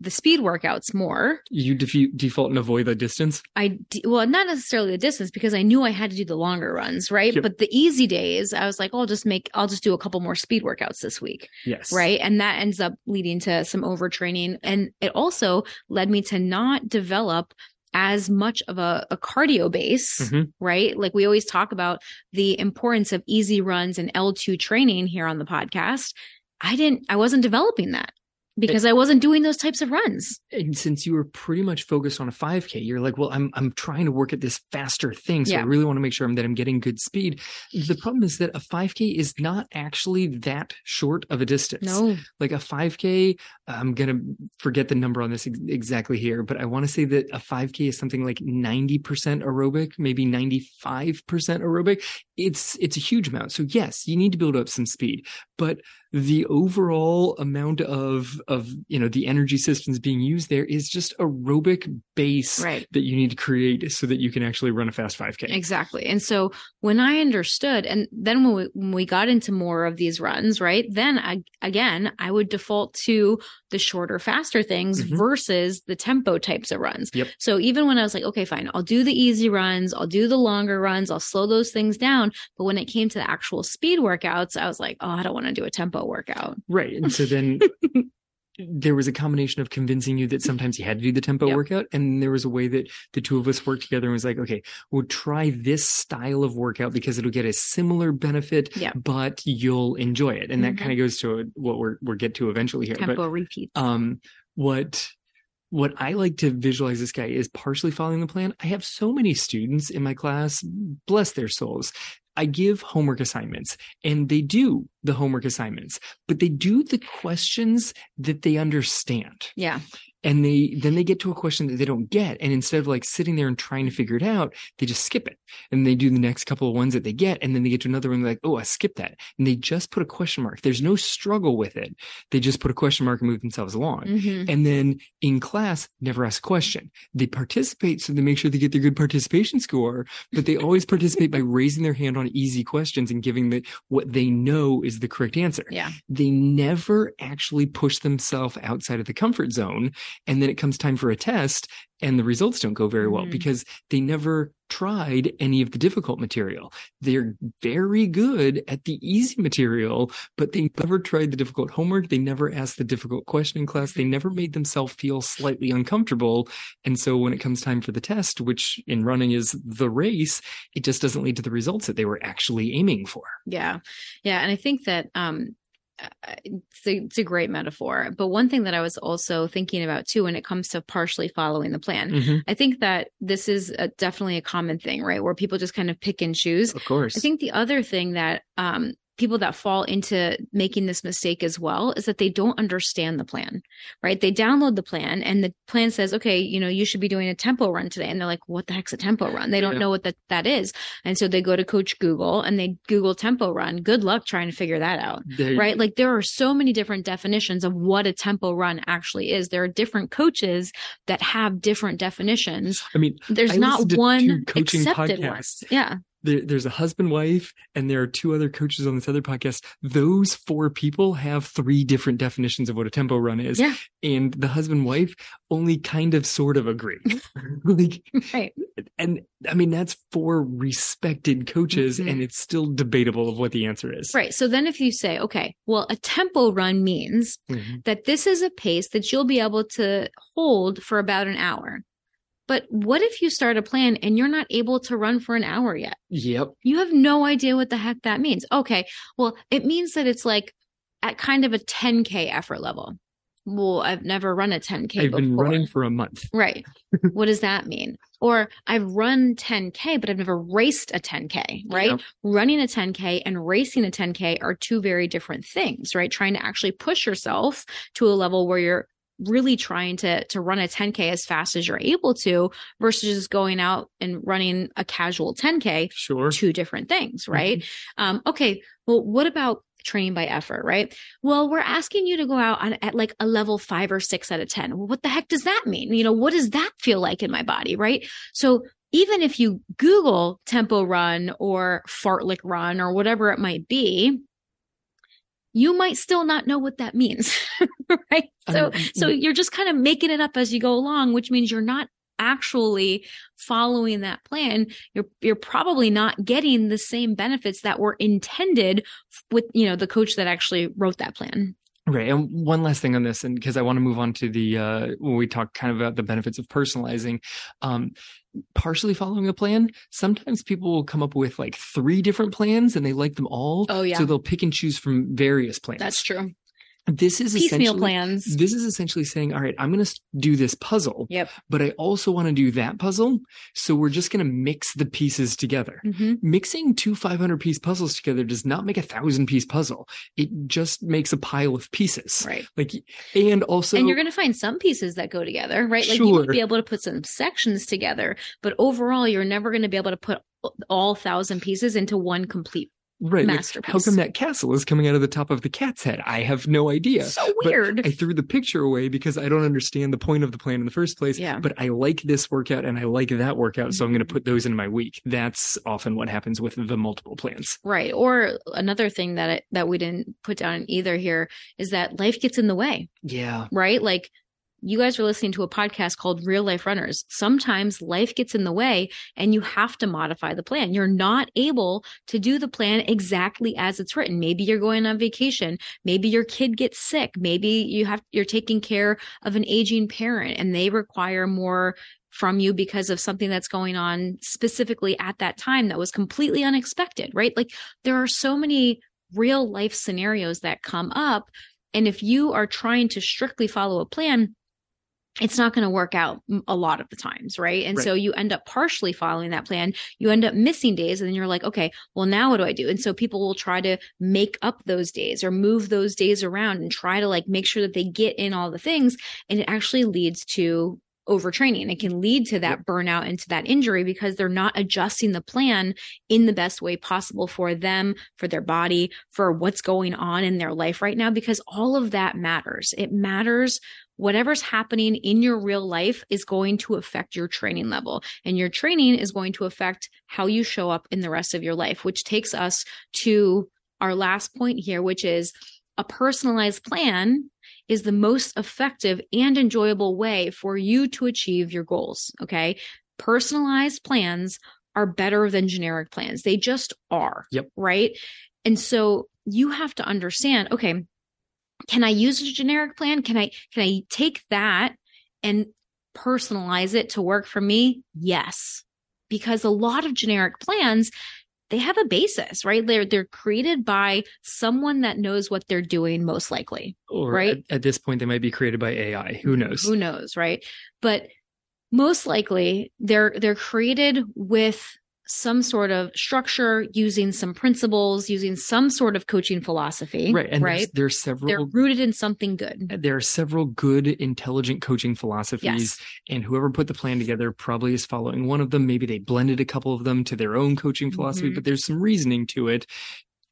the speed workouts more, You default and avoid the distance. I, d- well, not necessarily the distance because I knew I had to do the longer runs, right? Yep. But the easy days, I was like, oh, I'll just make, I'll just do a couple more speed workouts this week. Yes. right? And that ends up leading to some overtraining. And it also led me to not develop as much of a, a cardio base, Mhm. right? Like we always talk about the importance of easy runs and L2 training here on the podcast. I didn't, I wasn't developing that because I wasn't doing those types of runs. And since you were pretty much focused on a 5K, you're like, well, I'm I'm trying to work at this faster thing, so I really want to make sure I'm, that I'm getting good speed. The problem is that a 5K is not actually that short of a distance. No. like a 5K. I'm gonna forget the number on this ex- exactly here, but I want to say that a 5K is something like 90% aerobic, maybe 95% aerobic. It's it's a huge amount. So yes, you need to build up some speed, but the overall amount of of you know the energy systems being used there is just aerobic base Right. that you need to create so that you can actually run a fast 5k. Exactly. And so when I understood, and then when we, when we got into more of these runs, right, then I, again, I would default to the shorter, faster things Mhm. versus the tempo types of runs. Yep. So even when I was like, okay, fine, I'll do the easy runs, I'll do the longer runs, I'll slow those things down. But when it came to the actual speed workouts, I was like, oh, I don't want to do a tempo workout. Right. And so then there was a combination of convincing you that sometimes you had to do the tempo Yep. workout. And there was a way that the two of us worked together and was like, okay, we'll try this style of workout because it'll get a similar benefit, Yep. but you'll enjoy it. And Mhm. that kind of goes to what we're, we'll get to eventually here. Tempo But repeats. um, what what I like to visualize this guy is partially following the plan. I have so many students in my class, bless their souls. I give homework assignments and they do the homework assignments, but they do the questions that they understand. yeah. And they then they get to a question that they don't get. And instead of like sitting there and trying to figure it out, they just skip it. And they do the next couple of ones that they get. And then they get to another one like, oh, I skipped that. And they just put a question mark. There's no struggle with it. They just put a question mark and move themselves along. Mhm. And then in class, never ask a question. They participate so they make sure they get their good participation score, but they always participate by raising their hand on easy questions and giving the what they know is the correct answer. Yeah. They never actually push themselves outside of the comfort zone. And then it comes time for a test and the results don't go very well Mhm. because they never tried any of the difficult material. They're very good at the easy material, but they never tried the difficult homework. They never asked the difficult question in class. They never made themselves feel slightly uncomfortable. And so when it comes time for the test, which in running is the race, it just doesn't lead to the results that they were actually aiming for. Yeah. Yeah. And I think that, um, it's a, it's a great metaphor. But one thing that I was also thinking about too, when it comes to partially following the plan, Mhm. I think that this is a, definitely a common thing, right? Where people just kind of pick and choose. Of course. I think the other thing that um, people that fall into making this mistake as well is that they don't understand the plan, right? They download the plan and the plan says, okay, you know, you should be doing a tempo run today. And they're like, what the heck's a tempo run? They don't Yeah. know what that, that is. And so they go to Coach Google and they Google tempo run. Good luck trying to figure that out There- right? Like there are so many different definitions of what a tempo run actually is. There are different coaches that have different definitions. I mean, There's I not listened to two one coaching accepted one. Yeah. There, there's a husband wife and there are two other coaches on this other podcast those four people have three different definitions of what a tempo run is Yeah. and the husband wife only kind of sort of agree like Right. and i mean that's four respected coaches Mhm. and it's still debatable of what the answer is Right. So then if you say, okay, well, a tempo run means Mhm. that this is a pace that you'll be able to hold for about an hour. But what if you start a plan and you're not able to run for an hour yet? yep You have no idea what the heck that means. Okay. Well, it means that it's like at kind of a 10K effort level. Well, I've never run a 10K i've been running for a month Right. what does that mean? Or I've run 10K, but I've never raced a 10K, right? Yep. Running a 10K and racing a 10K are two very different things, right? Trying to actually push yourself to a level where you're really trying to to run a 10k as fast as you're able to versus just going out and running a casual 10k sure two different things, right? Um, okay, well, what about training by effort, right? Well, we're asking you to go out on, at like a level five or six out of 10. Well, what the heck does that mean? You know, what does that feel like in my body, right? So even if you Google tempo run or fartlek run or whatever it might be, you might still not know what that means, right? So, Um, so you're just kind of making it up as you go along, which means you're not actually following that plan. You're you're probably not getting the same benefits that were intended with you know the coach that actually wrote that plan Right. And one last thing on this, and because I want to move on to the, uh, when we talk kind of about the benefits of personalizing, um, partially following a plan, sometimes people will come up with like three different plans and they like them all. Oh, yeah. So they'll pick and choose from various plans. That's true This is piecemeal essentially, plans this is essentially saying, all right, I'm going to do this puzzle, yep but I also want to do that puzzle. So we're just going to mix the pieces together hmm mixing two 500 piece puzzles together does not make a thousand piece puzzle. It just makes a pile of pieces. right Like, and also, and you're going to find some pieces that go together right like you might Sure. be able to put some sections together but overall you're never going to be able to put all thousand pieces into one complete Right. like, masterpiece. how come that castle is coming out of the top of the cat's head? I have no idea. so But weird. I threw the picture away because I don't understand the point of the plan in the first place. Yeah. But I like this workout and I like that workout. So I'm going to Mhm. put those in my week. That's often what happens with the multiple plans. Right. Or another thing that it, that we didn't put down either here is that life gets in the way, Yeah. right? Like you guys are listening to a podcast called Real Life Runners. Sometimes life gets in the way and you have to modify the plan. You're not able to do the plan exactly as it's written. Maybe you're going on vacation. Maybe your kid gets sick. Maybe you have you're taking care of an aging parent and they require more from you because of something that's going on specifically at that time that was completely unexpected, right? Like there are so many real life scenarios that come up. And if you are trying to strictly follow a plan, it's not going to work out a lot of the times, right? And Right. so you end up partially following that plan. You end up missing days, and then you're like, okay, well, now what do I do? And so people will try to make up those days or move those days around and try to like make sure that they get in all the things. And it actually leads to overtraining. It can lead to that burnout and to that injury because they're not adjusting the plan in the best way possible for them, for their body, for what's going on in their life right now, because all of that matters. It matters. Whatever's happening in your real life is going to affect your training level, and your training is going to affect how you show up in the rest of your life, which takes us to our last point here, which is a personalized plan is the most effective and enjoyable way for you to achieve your goals. Okay. Personalized plans are better than generic plans. They just are. Yep. Right. And so you have to understand, okay, can I use a generic plan? Can I, can I take that and personalize it to work for me? Yes. Because a lot of generic plans, they have a basis, right? They're they're created by someone that knows what they're doing most likely. Or Right. at, at this point, they might be created by AI. Who knows? Who knows, right? But most likely they're they're created with some sort of structure, using some principles, using some sort of coaching philosophy. right. And right. there's, there's several They're rooted in something good. there are several good intelligent coaching philosophies Yes. and whoever put the plan together probably is following one of them maybe they blended a couple of them to their own coaching philosophy Mhm. but there's some reasoning to it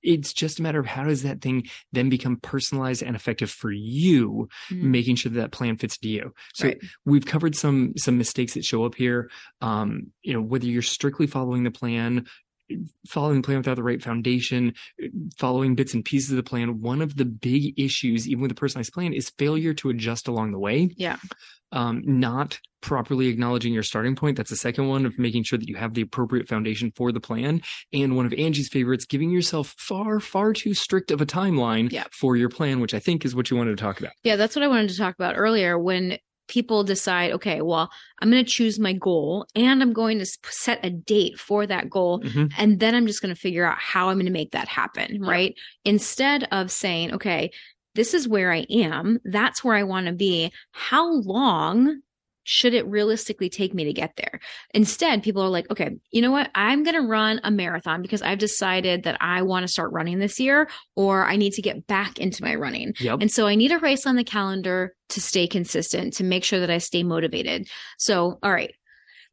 it's just a matter of how does that thing then become personalized and effective for you Mm. making sure that, that plan fits to you so Right. we've covered some some mistakes that show up here um you know whether you're strictly following the plan following the plan without the right foundation following bits and pieces of the plan one of the big issues even with a personalized plan is failure to adjust along the way Yeah. um not properly acknowledging your starting point that's the second one of making sure that you have the appropriate foundation for the plan and one of angie's favorites giving yourself far far too strict of a timeline Yeah. for your plan which i think is what you wanted to talk about Yeah, that's what I wanted to talk about earlier. When people decide, okay, well, I'm going to choose my goal and I'm going to set a date for that goal. Mhm. And then I'm just going to figure out how I'm going to make that happen, right? Instead of saying, okay, this is where I am. That's where I want to be. How long should it realistically take me to get there? Instead, people are like, okay, you know what? I'm going to run a marathon because I've decided that I want to start running this year or I need to get back into my running. yep And so I need a race on the calendar to stay consistent, to make sure that I stay motivated. So, all right,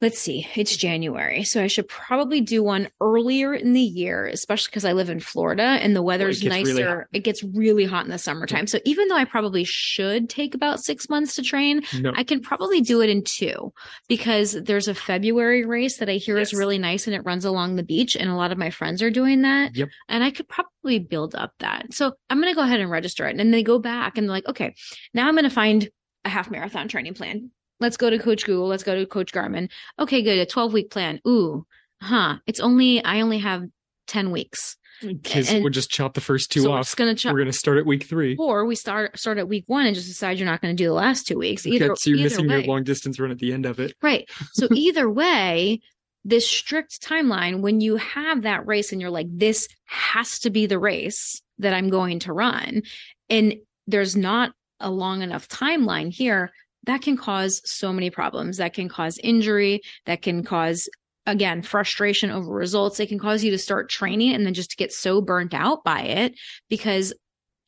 let's see. It's January. So I should probably do one earlier in the year, especially because I live in Florida and the weather's really nicer. it gets really hot in the summertime. So even though I probably should take about six months to train, no I can probably do it in two because there's a February race that I hear is really nice and it runs along the beach. And a lot of my friends are doing that. Yep. And I could probably build up that. So I'm going to go ahead and register it. And then they go back and they're like, okay, now I'm going to find a half marathon training plan. Let's go to Coach Google. Let's go to Coach Garmin. Okay, good. A 12 week plan. Ooh, huh. It's only, I only have 10 weeks. Mm, because we'll just chop the first two so we're off just going to chop. we're going to start at week three Or we start start at week one and just decide you're not going to do the last two weeks. Okay, Either, so you're missing way. your long distance run at the end of it Right. So either way, this strict timeline, when you have that race and you're like, this has to be the race that I'm going to run, and there's not a long enough timeline here, that can cause so many problems. That can cause injury, that can cause again frustration over results it can cause you to start training and then just get so burnt out by it because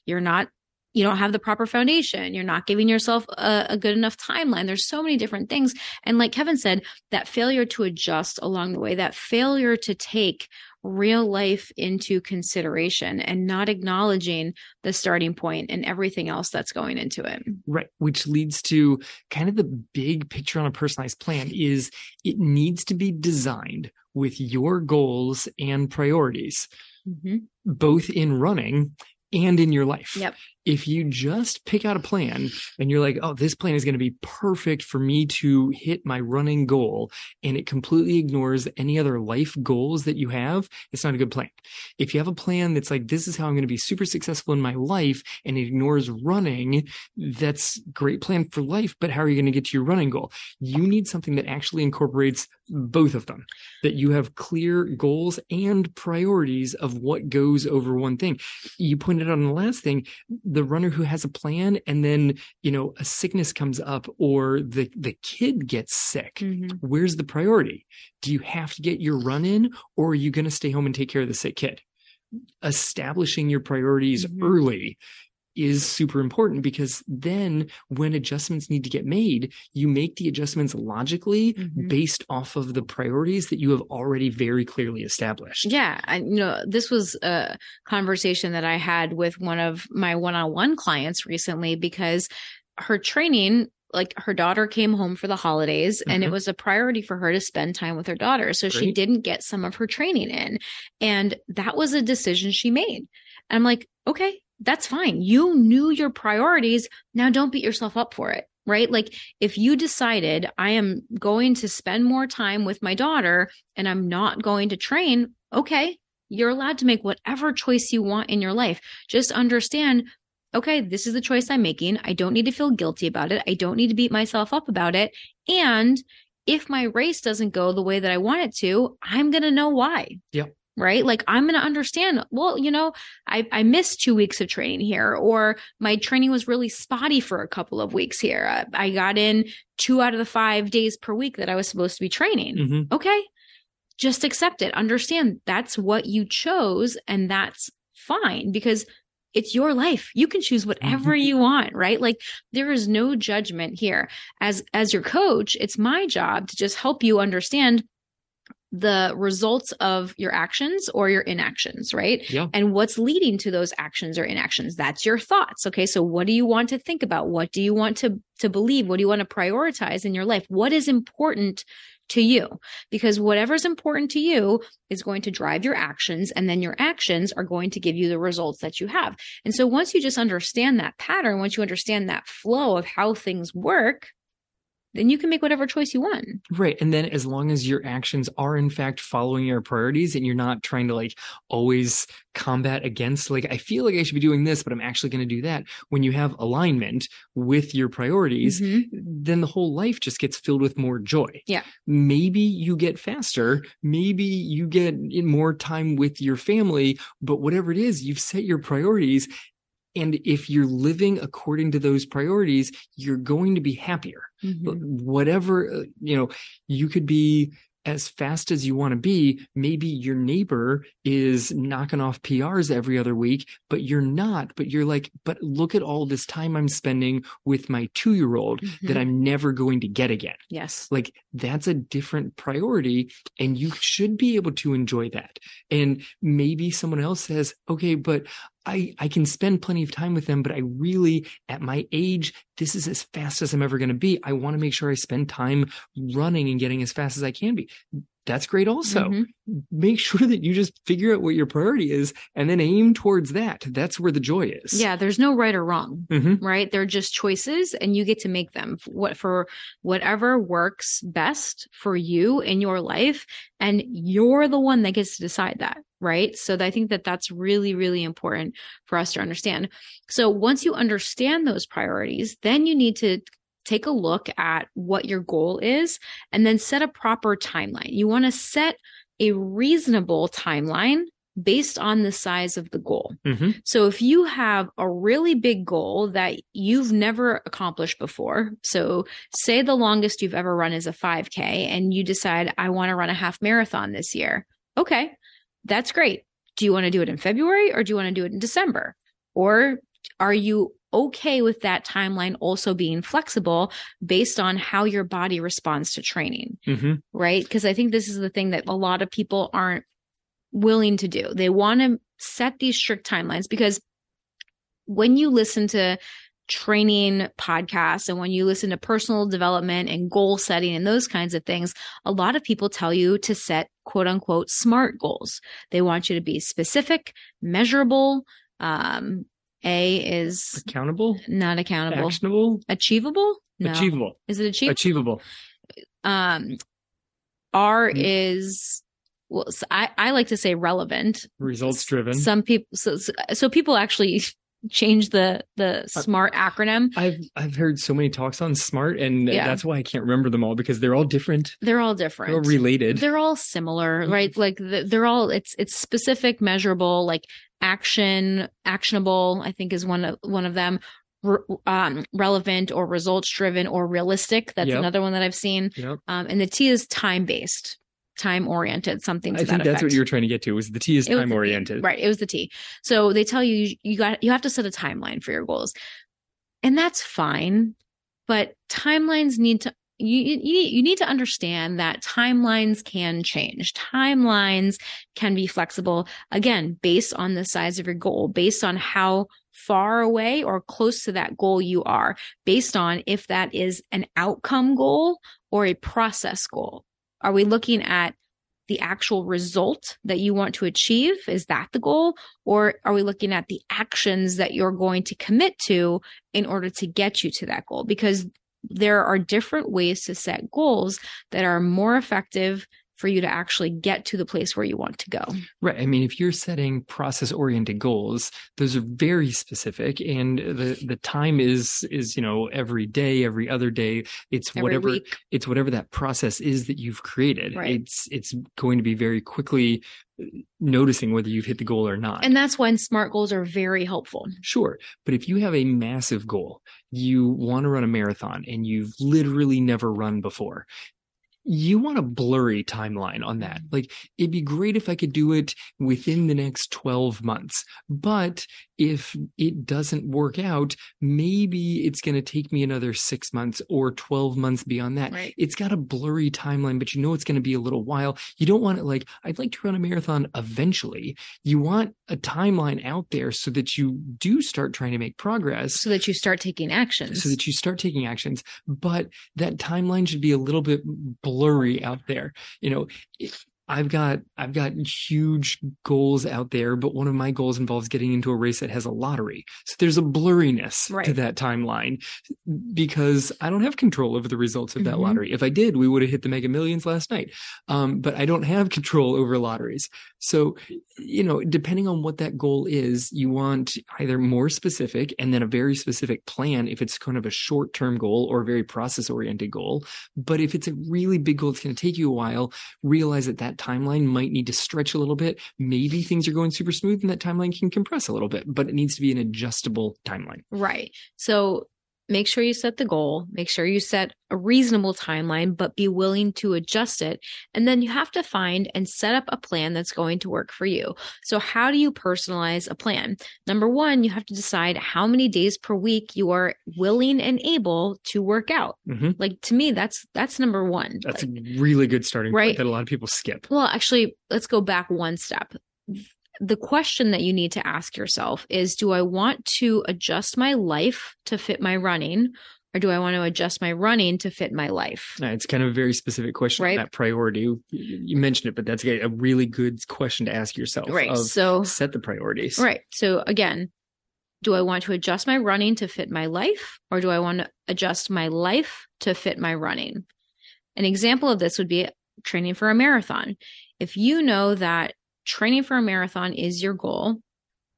you're not you don't have the proper foundation. You're not giving yourself a, a, good enough timeline. There's so many different things. And like Kevin said, that failure to adjust along the way, that failure to take real life into consideration and not acknowledging the starting point and everything else that's going into it. Right. Which leads to kind of the big picture on a personalized plan is it needs to be designed with your goals and priorities, mm-hmm. both in running and in your life. Yep if you just pick out a plan and you're like, oh, this plan is going to be perfect for me to hit my running goal, and it completely ignores any other life goals that you have, it's not a good plan. If you have a plan that's like, this is how I'm going to be super successful in my life, and it ignores running, that's great plan for life, but how are you going to get to your running goal? You need something that actually incorporates both of them, that you have clear goals and priorities of what goes over one thing. You pointed out on the last thing, the runner who has a plan and then you know a sickness comes up or the the kid gets sick mm-hmm. where's the priority do you have to get your run in or are you going to stay home and take care of the sick kid establishing your priorities mm-hmm. early is super important because then when adjustments need to get made, you make the adjustments logically mm-hmm. based off of the priorities that you have already very clearly established. Yeah. I, you know, this was a conversation that I had with one of my one on one clients recently because her training like her daughter came home for the holidays mm-hmm. and it mm-hmm. was a priority for her to spend time with her daughter. So Great. she didn't get some of her training in. And that was a decision she made. And I'm like, okay, that's fine. You knew your priorities. Now don't beat yourself up for it, right? Like if you decided I am going to spend more time with my daughter and I'm not going to train, okay, you're allowed to make whatever choice you want in your life. Just understand, okay, this is the choice I'm making. I don't need to feel guilty about it. I don't need to beat myself up about it. And if my race doesn't go the way that I want it to, I'm going to know why. Yep right? Like I'm going to understand, well, you know, I, I missed two weeks of training here, or my training was really spotty for a couple of weeks here. I, I got in two out of the five days per week that I was supposed to be training. Mm-hmm. Okay. Just accept it. Understand that's what you chose and that's fine because it's your life. You can choose whatever mm-hmm. you want, right? Like there is no judgment here. As as your coach, it's my job to just help you understand the results of your actions or your inactions, right? Yeah. And what's leading to those actions or inactions. That's your thoughts. Okay. So what do you want to think about? What do you want to, to believe? What do you want to prioritize in your life? What is important to you? Because whatever's important to you is going to drive your actions and then your actions are going to give you the results that you have. And so once you just understand that pattern, once you understand that flow of how things work, then you can make whatever choice you want. Right. And then as long as your actions are in fact following your priorities and you're not trying to like always combat against like I feel like I should be doing this, but I'm actually going to do that. When you have alignment with your priorities, mm-hmm. then the whole life just gets filled with more joy. Yeah. Maybe you get faster, maybe you get more time with your family, but whatever it is, you've set your priorities and if you're living according to those priorities, you're going to be happier. Mm-hmm. Whatever, uh, you know, you could be as fast as you want to be, maybe your neighbor is knocking off PRs every other week, but you're not. But you're like, but look at all this time I'm spending with my two year old mm-hmm. that I'm never going to get again. Yes. Like that's a different priority. And you should be able to enjoy that. And maybe someone else says, okay, but I, I can spend plenty of time with them, but I really, at my age, this is as fast as I'm ever going to be. I want to make sure I spend time running and getting as fast as I can be that's great also. Mm-hmm. Make sure that you just figure out what your priority is and then aim towards that. That's where the joy is. Yeah, there's no right or wrong, mm-hmm. right? They're just choices and you get to make them what for whatever works best for you in your life and you're the one that gets to decide that, right? So I think that that's really really important for us to understand. So once you understand those priorities, then you need to take a look at what your goal is and then set a proper timeline. You want to set a reasonable timeline based on the size of the goal. Mm-hmm. So if you have a really big goal that you've never accomplished before, so say the longest you've ever run is a 5K and you decide, I want to run a half marathon this year. Okay, that's great. Do you want to do it in February or do you want to do it in December? Or are you okay with that timeline also being flexible based on how your body responds to training, hmm right? Because I think this is the thing that a lot of people aren't willing to do. They want to set these strict timelines because when you listen to training podcasts and when you listen to personal development and goal setting and those kinds of things, a lot of people tell you to set quote unquote smart goals. They want you to be specific, measurable. Um, A is Accountable, not accountable. actionable, Achievable? No. achievable, Is it achievable? achievable. um, R Mm. is well, I I like to say relevant. Results driven. Some people, so, so, so people actually change the the SMART acronym. I've I've heard so many talks on smart, and Yeah. that's why I can't remember them all because they're all different. They're all They're all different. related. They're all similar, right? Like the, they're all it's it's specific, measurable, like action, actionable. I think is one of one of them. Re- um, relevant or results driven or realistic. That's Yep. another one that I've seen. Yep. Um, and the T is time based, time oriented, something to I that think that's what you were trying to get to. Was the T is It time oriented? Right. It was the T. So they tell you you got you have to set a timeline for your goals. And that's fine, but timelines need to you, you you need to understand that timelines can change. Timelines can be flexible again based on the size of your goal, based on how far away or close to that goal you are, based on if that is an outcome goal or a process goal. Are we looking at the actual result that you want to achieve? Is that the goal? Or are we looking at the actions that you're going to commit to in order to get you to that goal? Because there are different ways to set goals that are more effective for you to actually get to the place where you want to go. Right. I mean, if you're setting process oriented goals, those are very specific and the, the time is, is, you know, every day, every other day. It's Every whatever, week. it's whatever that process is that you've created. Right. It's, it's going to be very quickly noticing whether you've hit the goal or not. And that's when SMART goals are very helpful. Sure. But if you have a massive goal, you want to run a marathon and you've literally never run before, you want a blurry timeline on that. Like, it'd be great if I could do it within the next 12 months. But if it doesn't work out, maybe it's going to take me another six months or 12 months beyond that. Right. It's got a blurry timeline, but you know it's going to be a little while. You don't want it like, I'd like to run a marathon eventually. You want a timeline out there so that you do start trying to make progress So that you start taking actions. so that you start taking actions but that timeline should be a little bit blurry out there you know I've got I've got huge goals out there, but one of my goals involves getting into a race that has a lottery. So there's a blurriness to that timeline because I don't have control over the results of that Mhm. lottery. If I did, we would have hit the mega millions last night. Um, but I don't have control over lotteries. So, you know, depending on what that goal is, you want either more specific and then a very specific plan if it's kind of a short term goal or a very process oriented goal. But if it's a really big goal, it's going to take you a while, realize that that timeline might need to stretch a little bit. Maybe things are going super smooth and that timeline can compress a little bit, but it needs to be an adjustable timeline. Right. So make sure you set the goal, make sure you set a reasonable timeline, but be willing to adjust it. And then you have to find and set up a plan that's going to work for you. So, how do you personalize a plan? Number one, you have to decide how many days per week you are willing and able to work out. hmm Like to me, that's that's number one. That's Like, a really good starting Right. point that a lot of people skip. well, actually, let's go back one step. The question that you need to ask yourself is Do I want to adjust my life to fit my running, or do I want to adjust my running to fit my life? It's kind of a very specific question, Right. that priority. You- mentioned it, but that's a really good question to ask yourself. Right. Of So, set the priorities. right. So, again, do I want to adjust my running to fit my life, or do I want to adjust my life to fit my running? An example of this would be training for a marathon. If you know that training for a marathon is your goal,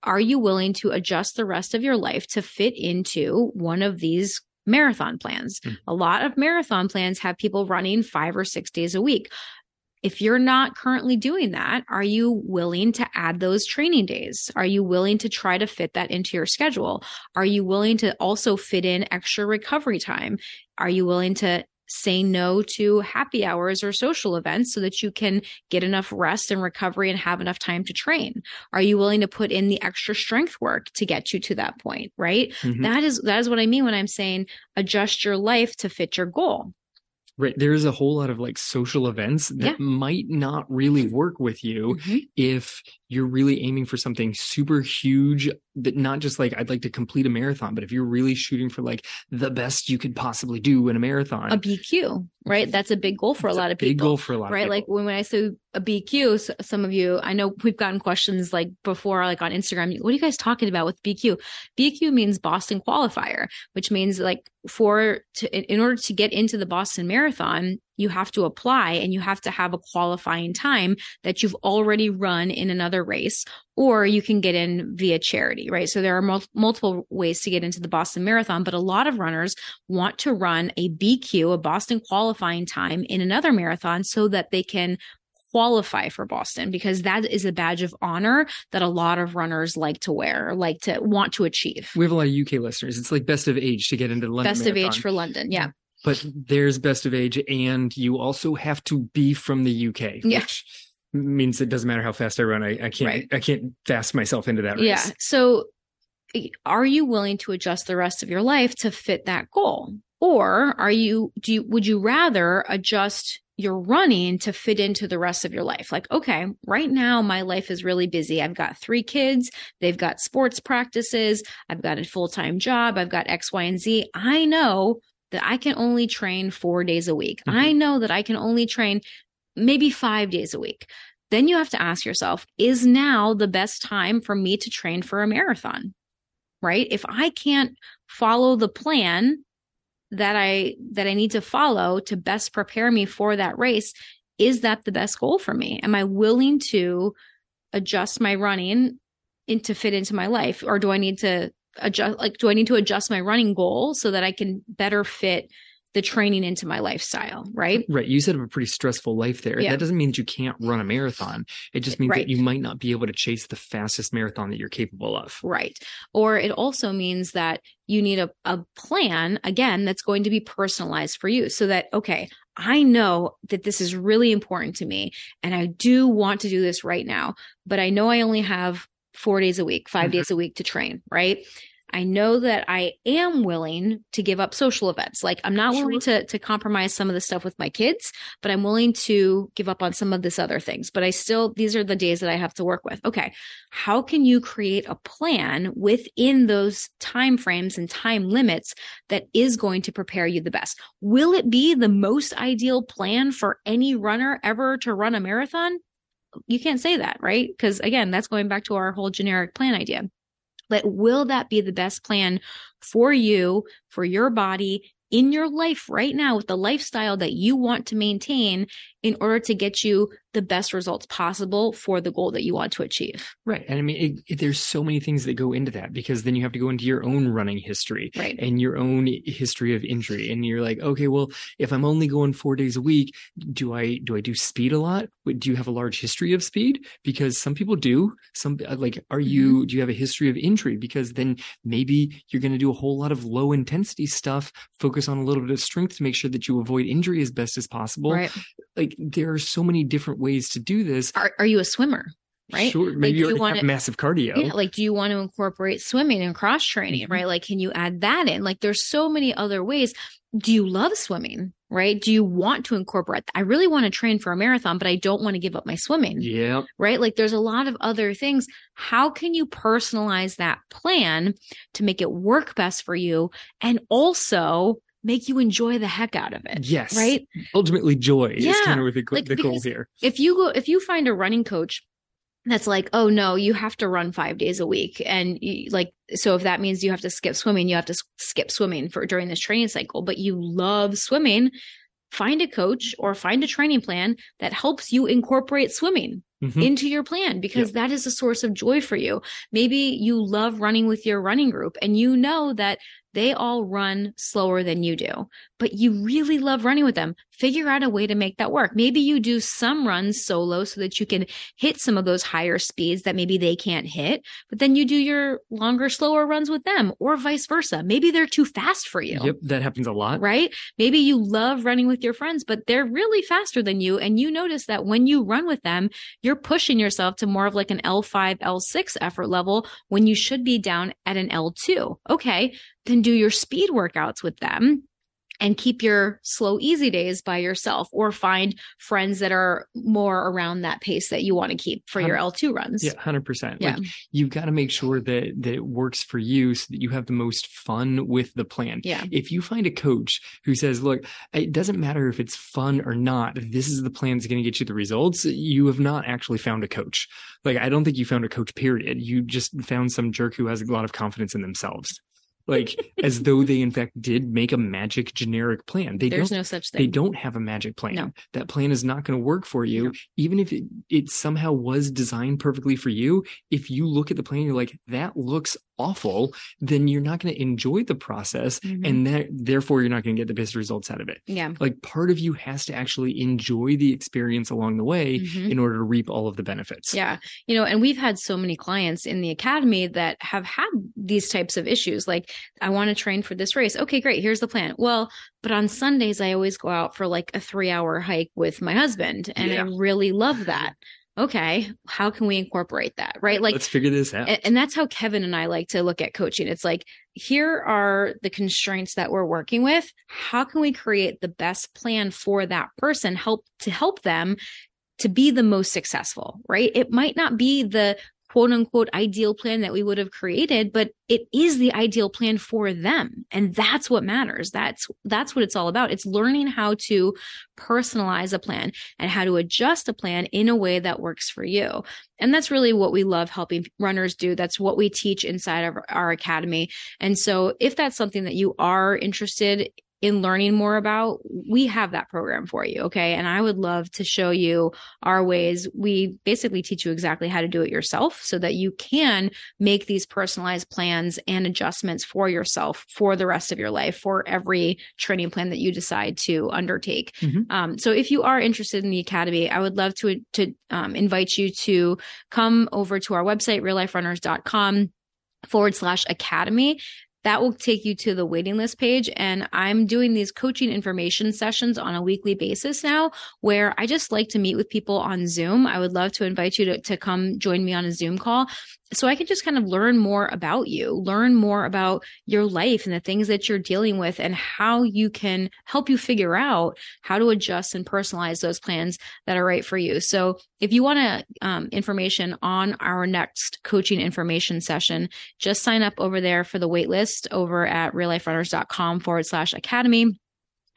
are you willing to adjust the rest of your life to fit into one of these marathon plans? Mm. A lot of marathon plans have people running five or six days a week. If you're not currently doing that, are you willing to add those training days? Are you willing to try to fit that into your schedule? Are you willing to also fit in extra recovery time? Are you willing to say no to happy hours or social events so that you can get enough rest and recovery and have enough time to train? Are you willing to put in the extra strength work to get you to that point, right? Mhm. That is that is what I mean when I'm saying adjust your life to fit your goal. Right. There is a whole lot of like social events that Yeah. might not really work with you mm-hmm. if you're really aiming for something super huge that not just like I'd like to complete a marathon, but if you're really shooting for like the best you could possibly do in a marathon. A BQ, right? That's a big goal for it's a lot of people. Big goal for a lot right like when, when i say a bq s- some of you i know we've gotten questions like before like on instagram what are you guys talking about with bq bq means boston qualifier which means like for to in, order to get into the boston marathon you have to apply and you have to have a qualifying time that you've already run in another race or you can get in via charity right? So there are mul- multiple ways to get into the boston marathon but a lot of runners want to run a BQ, a Boston qualifying time in another marathon so that they can qualify for Boston because that is a badge of honor that a lot of runners like to wear, like to want to achieve. we have a lot of UK listeners. It's like best of age to get into the London Best of age for London. Yeah. but there's best of age and you also have to be from the UK. Yeah. Which means it doesn't matter how fast I run. I, I can't Right. I can't fast myself into that race. Yeah. So are you willing to adjust the rest of your life to fit that goal? Or are you do you would you rather adjust your running to fit into the rest of your life? Like, okay, right now my life is really busy. I've got three kids, they've got sports practices, I've got a full-time job, I've got X, Y, and Z. I know that I can only train four days a week. Mhm. I know that I can only train maybe five days a week. Then you have to ask yourself, is now the best time for me to train for a marathon? Right? If I can't follow the plan that I that I need to follow to best prepare me for that race, is that the best goal for me? Am I willing to adjust my running in to fit into my life or do I need to adjust like do I need to adjust my running goal so that I can better fit the training into my lifestyle, right? Right. You said a pretty stressful life there. Yeah. That doesn't mean that you can't run a marathon. It just means Right. that you might not be able to chase the fastest marathon that you're capable of. Right. Or it also means that you need a, a plan, again, that's going to be personalized for you so that, okay, I know that this is really important to me and I do want to do this right now, but I know I only have four days a week, 5 Mhm. days a week to train, right? I know that I am willing to give up social events. Like I'm not willing to to compromise some of the stuff with my kids, but I'm willing to give up on some of this other things. But I still these are the days that I have to work with. Okay, how can you create a plan within those time frames and time limits that is going to prepare you the best? Will it be the most ideal plan for any runner ever to run a marathon? You can't say that, right? Because again, that's going back to our whole generic plan idea but will that be the best plan for you, for your body, in your life right now with the lifestyle that you want to maintain in order to get you the best results possible for the goal that you want to achieve? Right. And I mean, it, it, there's so many things that go into that because then you have to go into your own running history Right. and your own history of injury. And you're like, okay, well, if I'm only going four days a week, do I, do I do speed a lot? Do you have a large history of speed? Because some people do. Some uh, like, are you, mm-hmm. do you have a history of injury? Because then maybe you're going to do a whole lot of low intensity stuff, focus on a little bit of strength to make sure that you avoid injury as best as possible. right. Like there are so many different ways to do this. Are, are you a swimmer? Right. Sure. Maybe do you you have massive cardio. Yeah, like do you want to incorporate swimming and cross training, Mhm. right? Like can you add that in? Like there's so many other ways. Do you love swimming, right? Do you want to incorporate I really want to train for a marathon, but I don't want to give up my swimming. Yeah. right? Like there's a lot of other things. How can you personalize that plan to make it work best for you and also make you enjoy the heck out of it? Yes. Right? Ultimately, joy is Yeah. kind of the, Like, the goal here. If you go, if you find a running coach that's like, oh no, you have to run five days a week. And you, like, so if that means you have to skip swimming, you have to skip swimming for during this training cycle, but you love swimming, find a coach or find a training plan that helps you incorporate swimming Mhm. into your plan because that is a source of joy for you. Maybe you love running with your running group and you know that they all run slower than you do, but you really love running with them. Figure out a way to make that work. Maybe you do some runs solo so that you can hit some of those higher speeds that maybe they can't hit, but then you do your longer, slower runs with them or vice versa. Maybe they're too fast for you. Yep, that happens a lot. Right? Maybe you love running with your friends, but they're really faster than you. And you notice that when you run with them, you're pushing yourself to more of like an L5, L6 effort level when you should be down at an L2. Okay. Then do your speed workouts with them and keep your slow easy days by yourself or find friends that are more around that pace that you want to keep for your L2 runs. Yeah, 100%. Yeah. Like you've got to make sure that that it works for you so that you have the most fun with the plan. Yeah. If you find a coach who says, "Look, it doesn't matter if it's fun or not. This is the plan that's going to get you the results." You have not actually found a coach. Like I don't think you found a coach period. You just found some jerk who has a lot of confidence in themselves like as though they in fact did make a magic generic plan. They There's no such thing. they don't have a magic plan. No. That plan is not going to work for you, No. even if it, it somehow was designed perfectly for you. If you look at the plan, you're like, that looks awful, then you're not going to enjoy the process. Mhm. And that, therefore, you're not going to get the best results out of it. yeah. Like part of you has to actually enjoy the experience along the way Mhm. in order to reap all of the benefits. Yeah. You know, and we've had so many clients in the academy that have had these types of issues. Like, I want to train for this race. Okay, great. Here's the plan. Well, but on Sundays, I always go out for like a three hour hike with my husband, and I really love that. Okay, how can we incorporate that? Right. Like, let's figure this out. and, that's how Kevin and I like to look at coaching. It's like, here are the constraints that we're working with. How can we create the best plan for that person, help to help them to be the most successful, right? It might not be the quote unquote ideal plan that we would have created, but it is the ideal plan for them. And that's what matters. That's, that's what it's all about. It's learning how to personalize a plan and how to adjust a plan in a way that works for you. And that's really what we love helping runners do. That's what we teach inside of our academy. And so if that's something that you are interested in learning more about, we have that program for you. Okay. And I would love to show you our ways. We basically teach you exactly how to do it yourself so that you can make these personalized plans and adjustments for yourself for the rest of your life for every training plan that you decide to undertake. Mhm. Um, so if you are interested in the academy, I would love to, to um, invite you to come over to our website, realliferunners.com forward slash academy that will take you to the waiting list page. And I'm doing these coaching information sessions on a weekly basis now, where I just like to meet with people on Zoom. I would love to invite you to, to come join me on a Zoom call so I can just kind of learn more about you, learn more about your life and the things that you're dealing with and how you can help you figure out how to adjust and personalize those plans that are right for you. So if you want to um, information on our next coaching information session, just sign up over there for the waitlist over at realliferunners.com forward slash academy.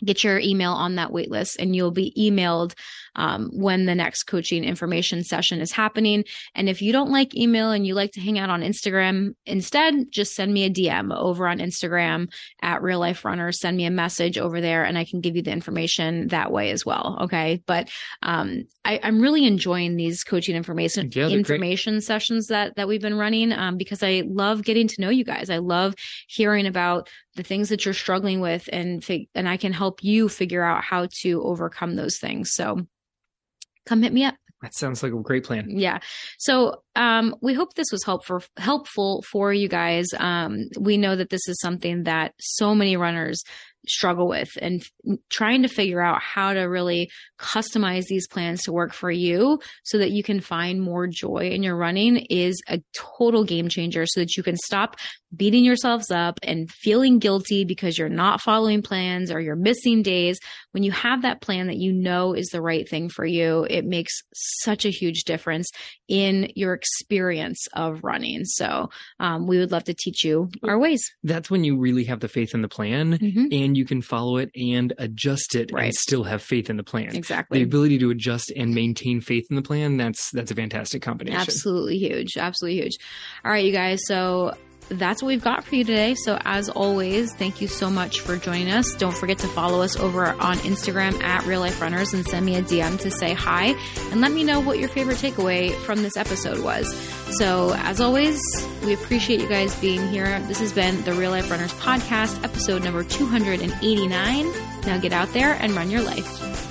Get your email on that wait list and you'll be emailed um, when the next coaching information session is happening. And if you don't like email and you like to hang out on Instagram instead, just send me a DM over on Instagram at real life runners. Send me a message over there and I can give you the information that way as well. Okay. But um, I, I'm really enjoying these coaching information Yeah, they're great. information sessions that that we've been running um, because I love getting to know you guys. I love hearing about the things that you're struggling with and fig- and I can help you figure out how to overcome those things. So come hit me up. that sounds like a great plan. Yeah. So um we hope this was helpful helpful for you guys. Um we know that this is something that so many runners struggle with and trying to figure out how to really customize these plans to work for you so that you can find more joy in your running is a total game changer so that you can stop beating yourselves up and feeling guilty because you're not following plans or you're missing days. When you have that plan that you know is the right thing for you it makes such a huge difference in your experience of running. So um, we would love to teach you our ways. That's when you really have the faith in the plan Mhm. and you can follow it and adjust it Right. and still have faith in the plan. Exactly. The ability to adjust and maintain faith in the plan, that's that's a fantastic combination. Absolutely huge. Absolutely huge. All right, you guys. So that's what we've got for you today. So, as always, thank you so much for joining us. Don't forget to follow us over on Instagram at Real Life Runners and send me a DM to say hi and let me know what your favorite takeaway from this episode was. So, as always, we appreciate you guys being here. This has been the Real Life Runners podcast, episode number 289. Now get out there and run your life.